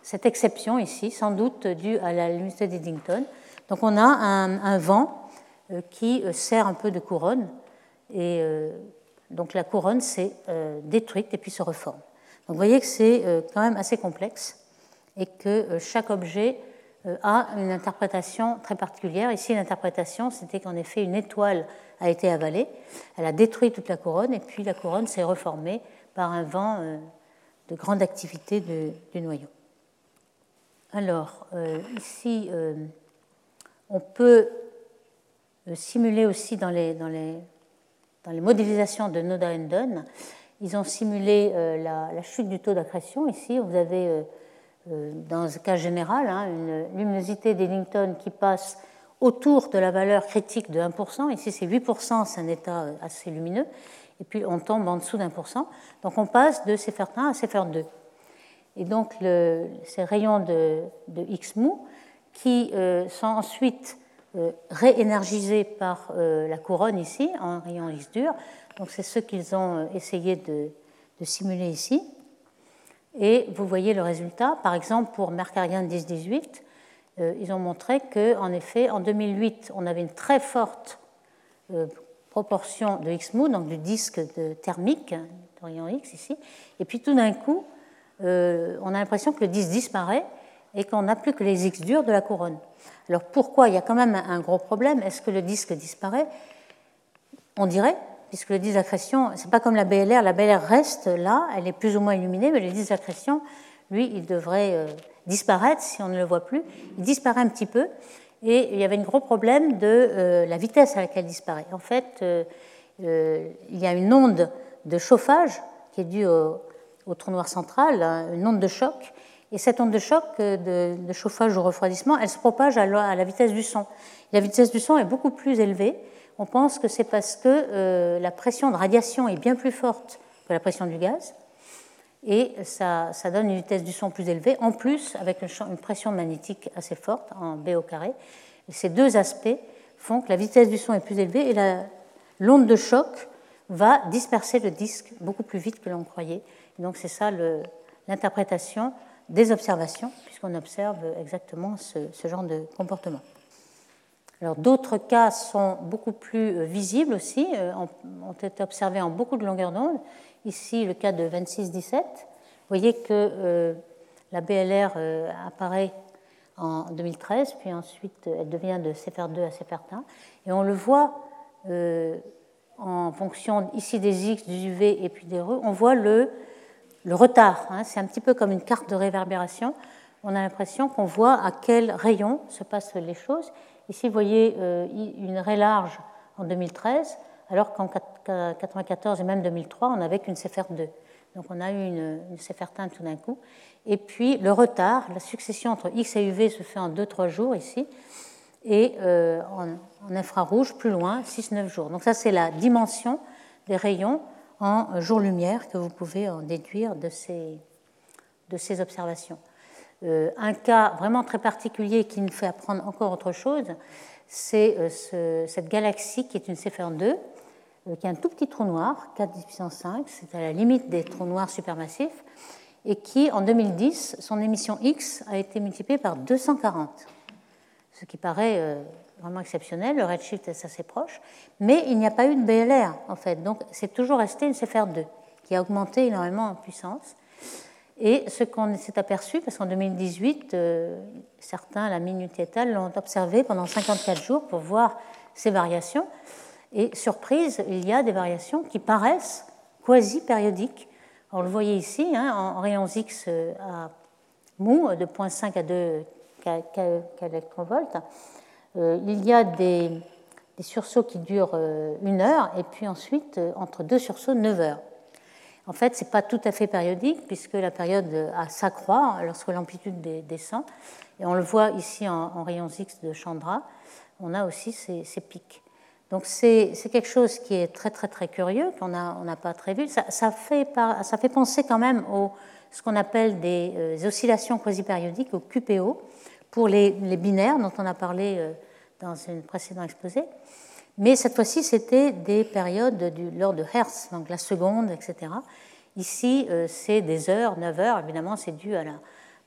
cette, exception ici, sans doute due à la luminosité d'Eddington. Donc on a un, un vent qui sert un peu de couronne et donc la couronne s'est euh, détruite et puis se reforme. Donc vous voyez que c'est euh, quand même assez complexe et que euh, chaque objet a une interprétation très particulière. Ici, l'interprétation, c'était qu'en effet, une étoile a été avalée, elle a détruit toute la couronne et puis la couronne s'est reformée par un vent de grande activité du noyau. Alors, ici, on peut simuler aussi dans les, modélisations de Noda Dunn, ils ont simulé euh, la, chute du taux d'accrétion. Ici, vous avez, euh, euh, dans un cas général, hein, une luminosité d'Eddington qui passe autour de la valeur critique de 1%. Ici, c'est 8%, c'est un état assez lumineux. Et puis, on tombe en dessous d'un pour cent. Donc, on passe de CFR1 à CFR2. Et donc, ces rayons de, X mou qui sont ensuite euh, réénergisés par euh, la couronne ici, en rayon X dur. Donc c'est ce qu'ils ont euh, essayé de, simuler ici. Et vous voyez le résultat. Par exemple, pour Mercarian 10-18, ils ont montré qu'en effet, en 2008, on avait une très forte proportion de X-mou, donc du disque thermique, de rayon X ici. Et puis tout d'un coup, on a l'impression que le disque disparaît et qu'on n'a plus que les X durs de la couronne. Alors pourquoi Il y a quand même un gros problème? Est-ce que le disque disparaît? On dirait, puisque le disque d'accrétion, c'est pas comme la BLR. La BLR reste là, elle est plus ou moins illuminée, mais le disque d'accrétion, lui, il devrait euh, disparaître si on ne le voit plus. Il disparaît un petit peu, et il y avait un gros problème de euh, la vitesse à laquelle il disparaît. En fait, euh, il y a une onde de chauffage qui est due au, au trou noir central, une onde de choc, et cette onde de choc euh, de, chauffage ou refroidissement, elle se propage à la, vitesse du son. la vitesse du son est beaucoup plus élevée. On pense que c'est parce que euh, la pression de radiation est bien plus forte que la pression du gaz. Et ça, donne une vitesse du son plus élevée, en plus avec une pression magnétique assez forte en B au carré. ces deux aspects font que la vitesse du son est plus élevée et l'onde de choc va disperser le disque beaucoup plus vite que l'on croyait. Donc c'est ça l'interprétation des observations, puisqu'on observe exactement ce, genre de comportement. Alors d'autres cas sont beaucoup plus euh, visibles aussi, euh, ont été observés en beaucoup de longueurs d'onde. Ici, le cas de 26-17. Vous voyez que euh, la BLR apparaît en 2013, puis ensuite elle devient de CFR2 à CFR1. Et on le voit en fonction ici des X, du UV et puis des RE, on voit le le retard. Hein, c'est un petit peu comme une carte de réverbération. On a l'impression qu'on voit à quel rayon se passent les choses. Ici, vous voyez euh, une raie large en 2013, alors qu'en 1994 et même 2003, on n'avait qu'une CFR2. Donc on a eu une, une CFR1 tout d'un coup. Et puis le retard, la succession entre X et UV se fait en 2-3 jours ici, et euh, en, infrarouge plus loin, 6-9 jours. Donc ça, c'est la dimension des rayons en jour-lumière que vous pouvez en déduire de ces, observations. Euh, un cas vraiment très particulier qui nous fait apprendre encore autre chose, c'est euh, cette galaxie qui est une CFR2, euh, qui a un tout petit trou noir, 4 10 puissance 5, c'est à la limite des trous noirs supermassifs, et qui, en 2010, son émission X a été multipliée par 240, ce qui paraît vraiment exceptionnel, le redshift est assez proche, mais il n'y a pas eu de BLR en fait, donc c'est toujours resté une CFR2 qui a augmenté énormément en puissance. Et ce qu'on s'est aperçu, parce qu'en 2018, euh, certains, la Minute l'ont observé pendant 54 jours pour voir ces variations. Et surprise, il y a des variations qui paraissent quasi-périodiques. On le voyait ici, hein, en rayons X euh, à mou de 0,5 à 2 qu'électrovolts. Euh, il y a des, des, sursauts qui durent une heure et puis ensuite, entre deux sursauts, 9 heures. En fait, ce n'est pas tout à fait périodique puisque la période s'accroît lorsque l'amplitude descend. Et on le voit ici en, rayons X de Chandra, on a aussi ces, pics. Donc c'est quelque chose qui est très très très curieux, qu'on n'a pas très vu. Ça, fait, ça, fait, penser quand même à ce qu'on appelle des, euh, oscillations quasi-périodiques, au QPO, pour les, binaires dont on a parlé euh, dans une précédente exposé. Mais cette fois-ci, c'était des périodes du, l'ordre de Hertz, donc la seconde, etc. Ici, euh, c'est des heures, 9 heures, évidemment, c'est dû à la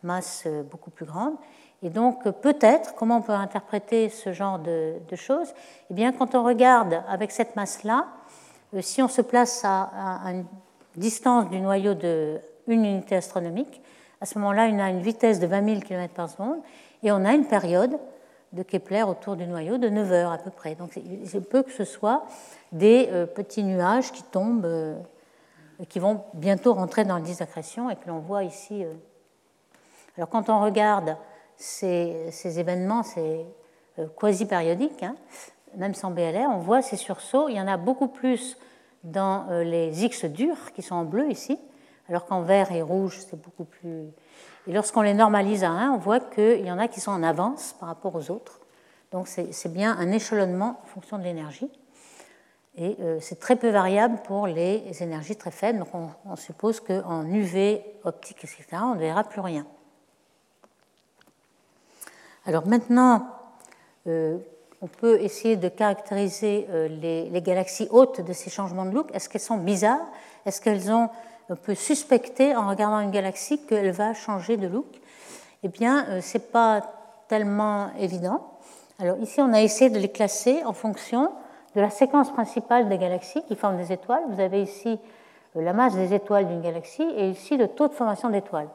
masse euh, beaucoup plus grande. Et donc, peut-être, comment on peut interpréter ce genre de, choses? Eh bien, quand on regarde avec cette masse-là, si on se place à, une distance du noyau de une unité astronomique, à ce moment-là, on a une vitesse de 20 000 km par seconde et on a une période de Kepler autour du noyau de 9 heures à peu près. Donc il peut que ce soit des euh, petits nuages qui tombent, euh, qui vont bientôt rentrer dans le disque et que l'on voit ici. Euh. Alors quand on regarde ces, événements, c'est quasi-périodique, hein, même sans BLR, on voit ces sursauts. Il y en a beaucoup plus dans les X durs qui sont en bleu ici, alors qu'en vert et rouge, c'est beaucoup plus et lorsqu'on les normalise à 1, on voit qu'il y en a qui sont en avance par rapport aux autres. Donc c'est bien un échelonnement en fonction de l'énergie. Et euh, c'est très peu variable pour les énergies très faibles. Donc on, suppose qu'en UV, optique, etc., on ne verra plus rien. Alors maintenant, euh, on peut essayer de caractériser euh, les, galaxies hautes de ces changements de look. Est-ce qu'elles sont bizarres? Est-ce qu'elles ont on peut suspecter en regardant une galaxie qu'elle va changer de look Eh bien, euh, ce n'est pas tellement évident. Alors ici, on a essayé de les classer en fonction de la séquence principale des galaxies qui forment des étoiles. Vous avez ici euh, la masse des étoiles d'une galaxie et ici le taux de formation d'étoiles.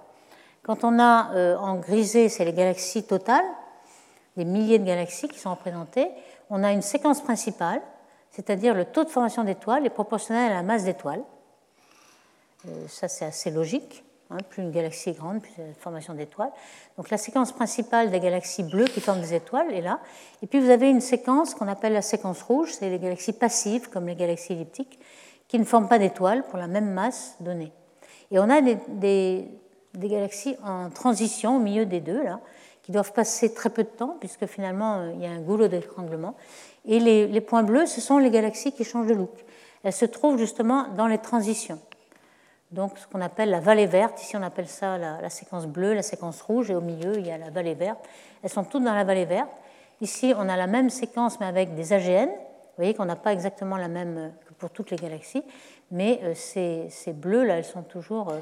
Quand on a euh, en grisé, c'est les galaxies totales, des milliers de galaxies qui sont représentées, on a une séquence principale, c'est-à-dire le taux de formation d'étoiles est proportionnel à la masse d'étoiles. Euh, ça, c'est assez logique. Hein. plus une galaxie est grande, plus il y a de formation d'étoiles. Donc la séquence principale des galaxies bleues qui forment des étoiles est là. Et puis vous avez une séquence qu'on appelle la séquence rouge, c'est les galaxies passives, comme les galaxies elliptiques, qui ne forment pas d'étoiles pour la même masse donnée. Et on a des, des, galaxies en transition au milieu des deux, là, qui doivent passer très peu de temps, puisque finalement euh, il y a un goulot d'étranglement. Et les, les points bleus, ce sont les galaxies qui changent de look. Elles se trouvent justement dans les transitions donc ce qu'on appelle la vallée verte. Ici, on appelle ça la, séquence bleue, la séquence rouge, et au milieu, il y a la vallée verte. Elles sont toutes dans la vallée verte. Ici, on a la même séquence, mais avec des AGN. Vous voyez qu'on n'a pas exactement la même que pour toutes les galaxies, mais euh, ces, ces bleus, là, elles sont toujours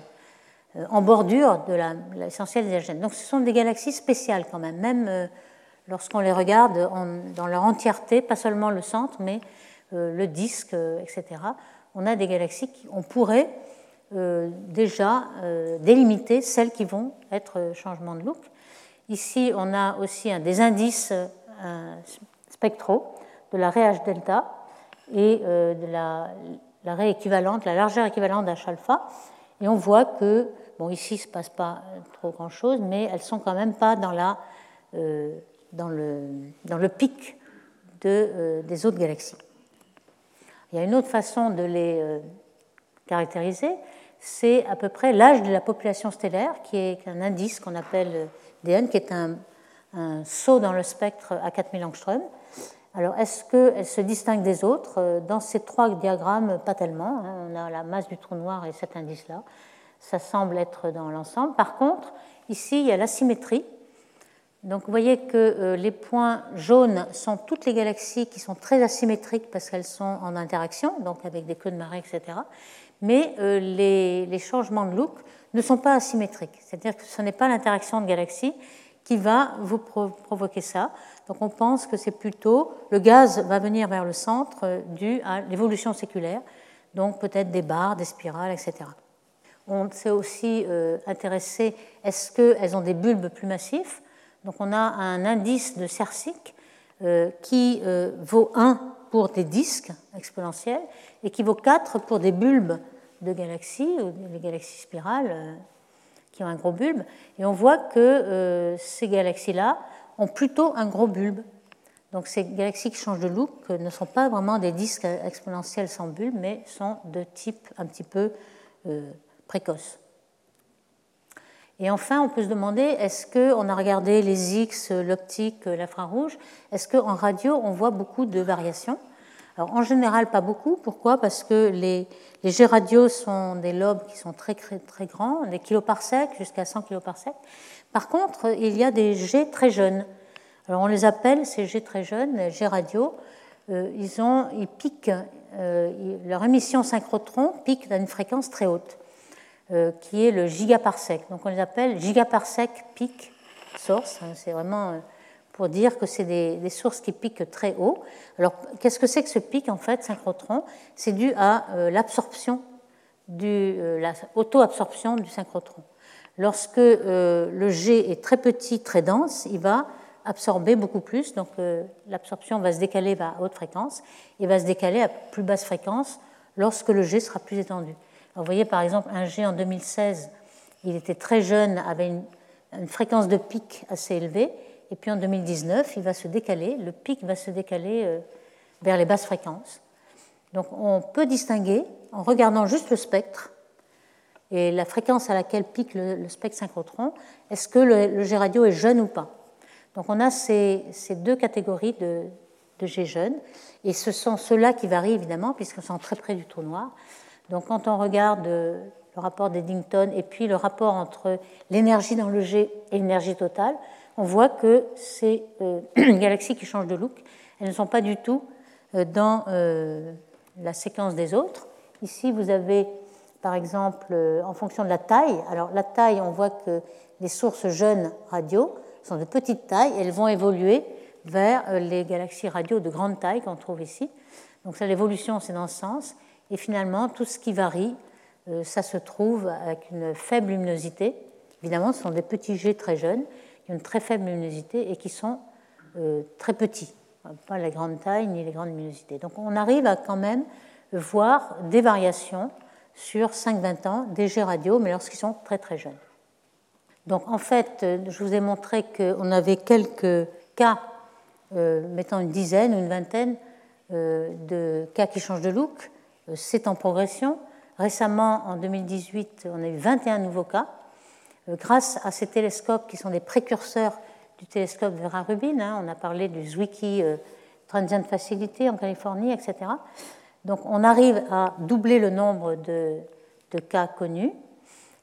euh, en bordure de l'essentiel des AGN. Donc ce sont des galaxies spéciales quand même, même euh, lorsqu'on les regarde dans leur entièreté, pas seulement le centre, mais le disque, etc. On a des galaxies qui, on pourrait euh, déjà euh, délimiter celles qui vont être changement de look. Ici, on a aussi des indices euh, spectraux de la raie H delta et de la, raie équivalente, la largeur équivalente d'H alpha. Et on voit que, bon, ici, il ne se passe pas trop grand-chose, mais elles ne sont quand même pas dans, le, dans le pic de, des autres galaxies. Il y a une autre façon de les caractériser, c'est à peu près l'âge de la population stellaire, qui est un indice qu'on appelle DN, qui est un, saut dans le spectre à 4000 angstrom. Alors, est-ce qu'elle se distingue des autres? Dans ces trois diagrammes, pas tellement. Hein. On a la masse du trou noir et cet indice-là. Ça semble être dans l'ensemble. Par contre, ici, il y a l'asymétrie. Donc, vous voyez que euh, les points jaunes sont toutes les galaxies qui sont très asymétriques parce qu'elles sont en interaction, donc avec des queues de marée, etc mais euh, les, changements de look ne sont pas asymétriques. C'est-à-dire que ce n'est pas l'interaction de galaxies qui va vous provoquer ça. Donc on pense que c'est plutôt le gaz va venir vers le centre euh, dû à l'évolution séculaire, donc peut-être des barres, des spirales, etc. On s'est aussi intéressé, est-ce qu'elles ont des bulbes plus massifs? Donc on a un indice de Cercic qui vaut 1 pour des disques exponentiels et qui vaut 4 pour des bulbes de galaxies, ou des galaxies spirales qui ont un gros bulbe. Et on voit que ces galaxies-là ont plutôt un gros bulbe. Donc ces galaxies qui changent de look ne sont pas vraiment des disques exponentiels sans bulbe, mais sont de type un petit peu euh, précoce. Et enfin, on peut se demander, est-ce qu'on a regardé les X, l'optique, l'infrarouge, est-ce qu'en radio, on voit beaucoup de variations? En général, pas beaucoup. Pourquoi? Parce que les, les radio sont des lobes qui sont très, très, grands, des kiloparsecs jusqu'à 100 kiloparsecs. Par contre, il y a des G très jeunes. Alors on les appelle ces G très jeunes, G radio. Euh, ils, ont, ils piquent, euh, leur émission synchrotron pique à une fréquence très haute, euh, qui est le gigaparsec. Donc on les appelle gigaparsec peak source. Hein, c'est vraiment pour dire que c'est des, sources qui piquent très haut. Alors qu'est-ce que c'est que ce pic en fait synchrotron? C'est dû à l'absorption, du, la auto-absorption du synchrotron. Lorsque euh, le G est très petit, très dense, il va absorber beaucoup plus, donc euh, l'absorption va se décaler à haute fréquence et va se décaler à plus basse fréquence lorsque le G sera plus étendu. vous voyez par exemple un G en 2016, il était très jeune, avait une, une, fréquence de pic assez élevée, et puis en 2019, il va se décaler, le pic va se décaler euh, vers les basses fréquences. Donc on peut distinguer, en regardant juste le spectre, et la fréquence à laquelle pique le, spectre synchrotron, est-ce que le, G radio est jeune ou pas Donc on a ces, deux catégories de, G jeunes, et ce sont ceux-là qui varient évidemment, puisqu'ils sont très près du trou noir. Donc quand on regarde le rapport d'Eddington et puis le rapport entre l'énergie dans le G et l'énergie totale, on voit que ces euh, galaxies qui changent de look, elles ne sont pas du tout euh, dans euh, la séquence des autres. Ici, vous avez par exemple, euh, en fonction de la taille. Alors, la taille, on voit que les sources jeunes radio sont de petite taille elles vont évoluer vers les galaxies radio de grande taille qu'on trouve ici. Donc, ça, l'évolution, c'est dans ce sens. Et finalement, tout ce qui varie, ça se trouve avec une faible luminosité. Évidemment, ce sont des petits jets très jeunes qui ont une très faible luminosité et qui sont très petits, pas la grande taille ni les grandes luminosités. Donc, on arrive à quand même voir des variations sur 5-20 ans des G radio, mais lorsqu'ils sont très très jeunes. Donc en fait, je vous ai montré qu'on avait quelques cas, euh, mettant une dizaine ou une vingtaine euh, de cas qui changent de look. Euh, c'est en progression. Récemment, en 2018, on a eu 21 nouveaux cas. Grâce à ces télescopes qui sont des précurseurs du télescope Vera Rubin, hein, on a parlé du Zwicky Transient Facility en Californie, etc. Donc on arrive à doubler le nombre de, cas connus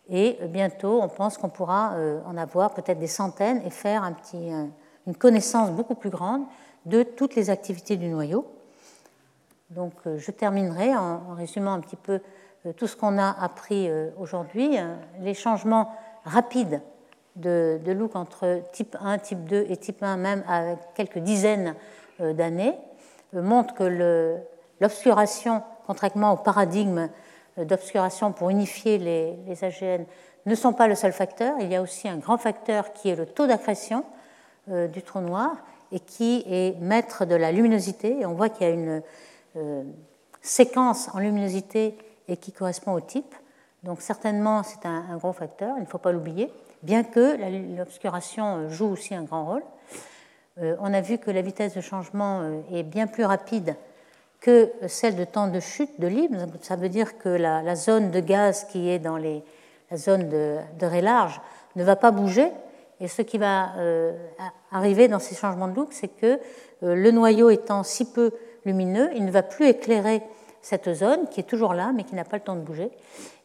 et bientôt on pense qu'on pourra euh, en avoir peut-être des centaines et faire une connaissance beaucoup plus grande de toutes les activités du noyau. Donc euh, je terminerai en, résumant un petit peu euh, tout ce qu'on a appris aujourd'hui. Les changements rapides de, look entre type 1, type 2 et type 1, même avec quelques dizaines d'années, montrent que le, l'obscuration, contrairement au paradigme d'obscuration pour unifier les, AGN, ne sont pas le seul facteur. Il y a aussi un grand facteur qui est le taux d'accrétion euh, du trou noir et qui est maître de la luminosité. On voit qu'il y a une euh, séquence en luminosité et qui correspond au type. Donc certainement, c'est un, gros facteur, il ne faut pas l'oublier, bien que l'obscuration joue aussi un grand rôle. Euh, on a vu que la vitesse de changement est bien plus rapide que celle de temps de chute de libre. Ça veut dire que la, zone de gaz qui est dans les, la zone de, de ray large ne va pas bouger. Et ce qui va euh, arriver dans ces changements de look, c'est que euh, le noyau étant si peu lumineux, il ne va plus éclairer cette zone qui est toujours là, mais qui n'a pas le temps de bouger.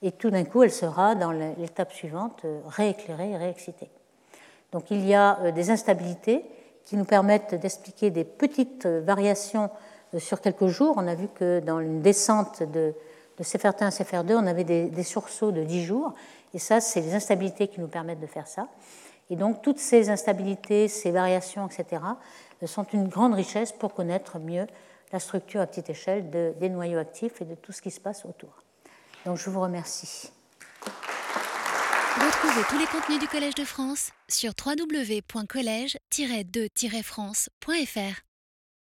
Et tout d'un coup, elle sera dans l'étape suivante euh, rééclairée et réexcitée. Donc il y a des instabilités qui nous permettent d'expliquer des petites variations sur quelques jours. On a vu que dans une descente de, de CFR1 à CFR2, on avait des, sursauts de 10 jours. Et ça, c'est les instabilités qui nous permettent de faire ça. Et donc, toutes ces instabilités, ces variations, etc., sont une grande richesse pour connaître mieux la structure à petite échelle des noyaux actifs et de tout ce qui se passe autour. Donc, je vous remercie. Retrouvez tous les contenus du Collège de France sur www.colège-2-france.fr.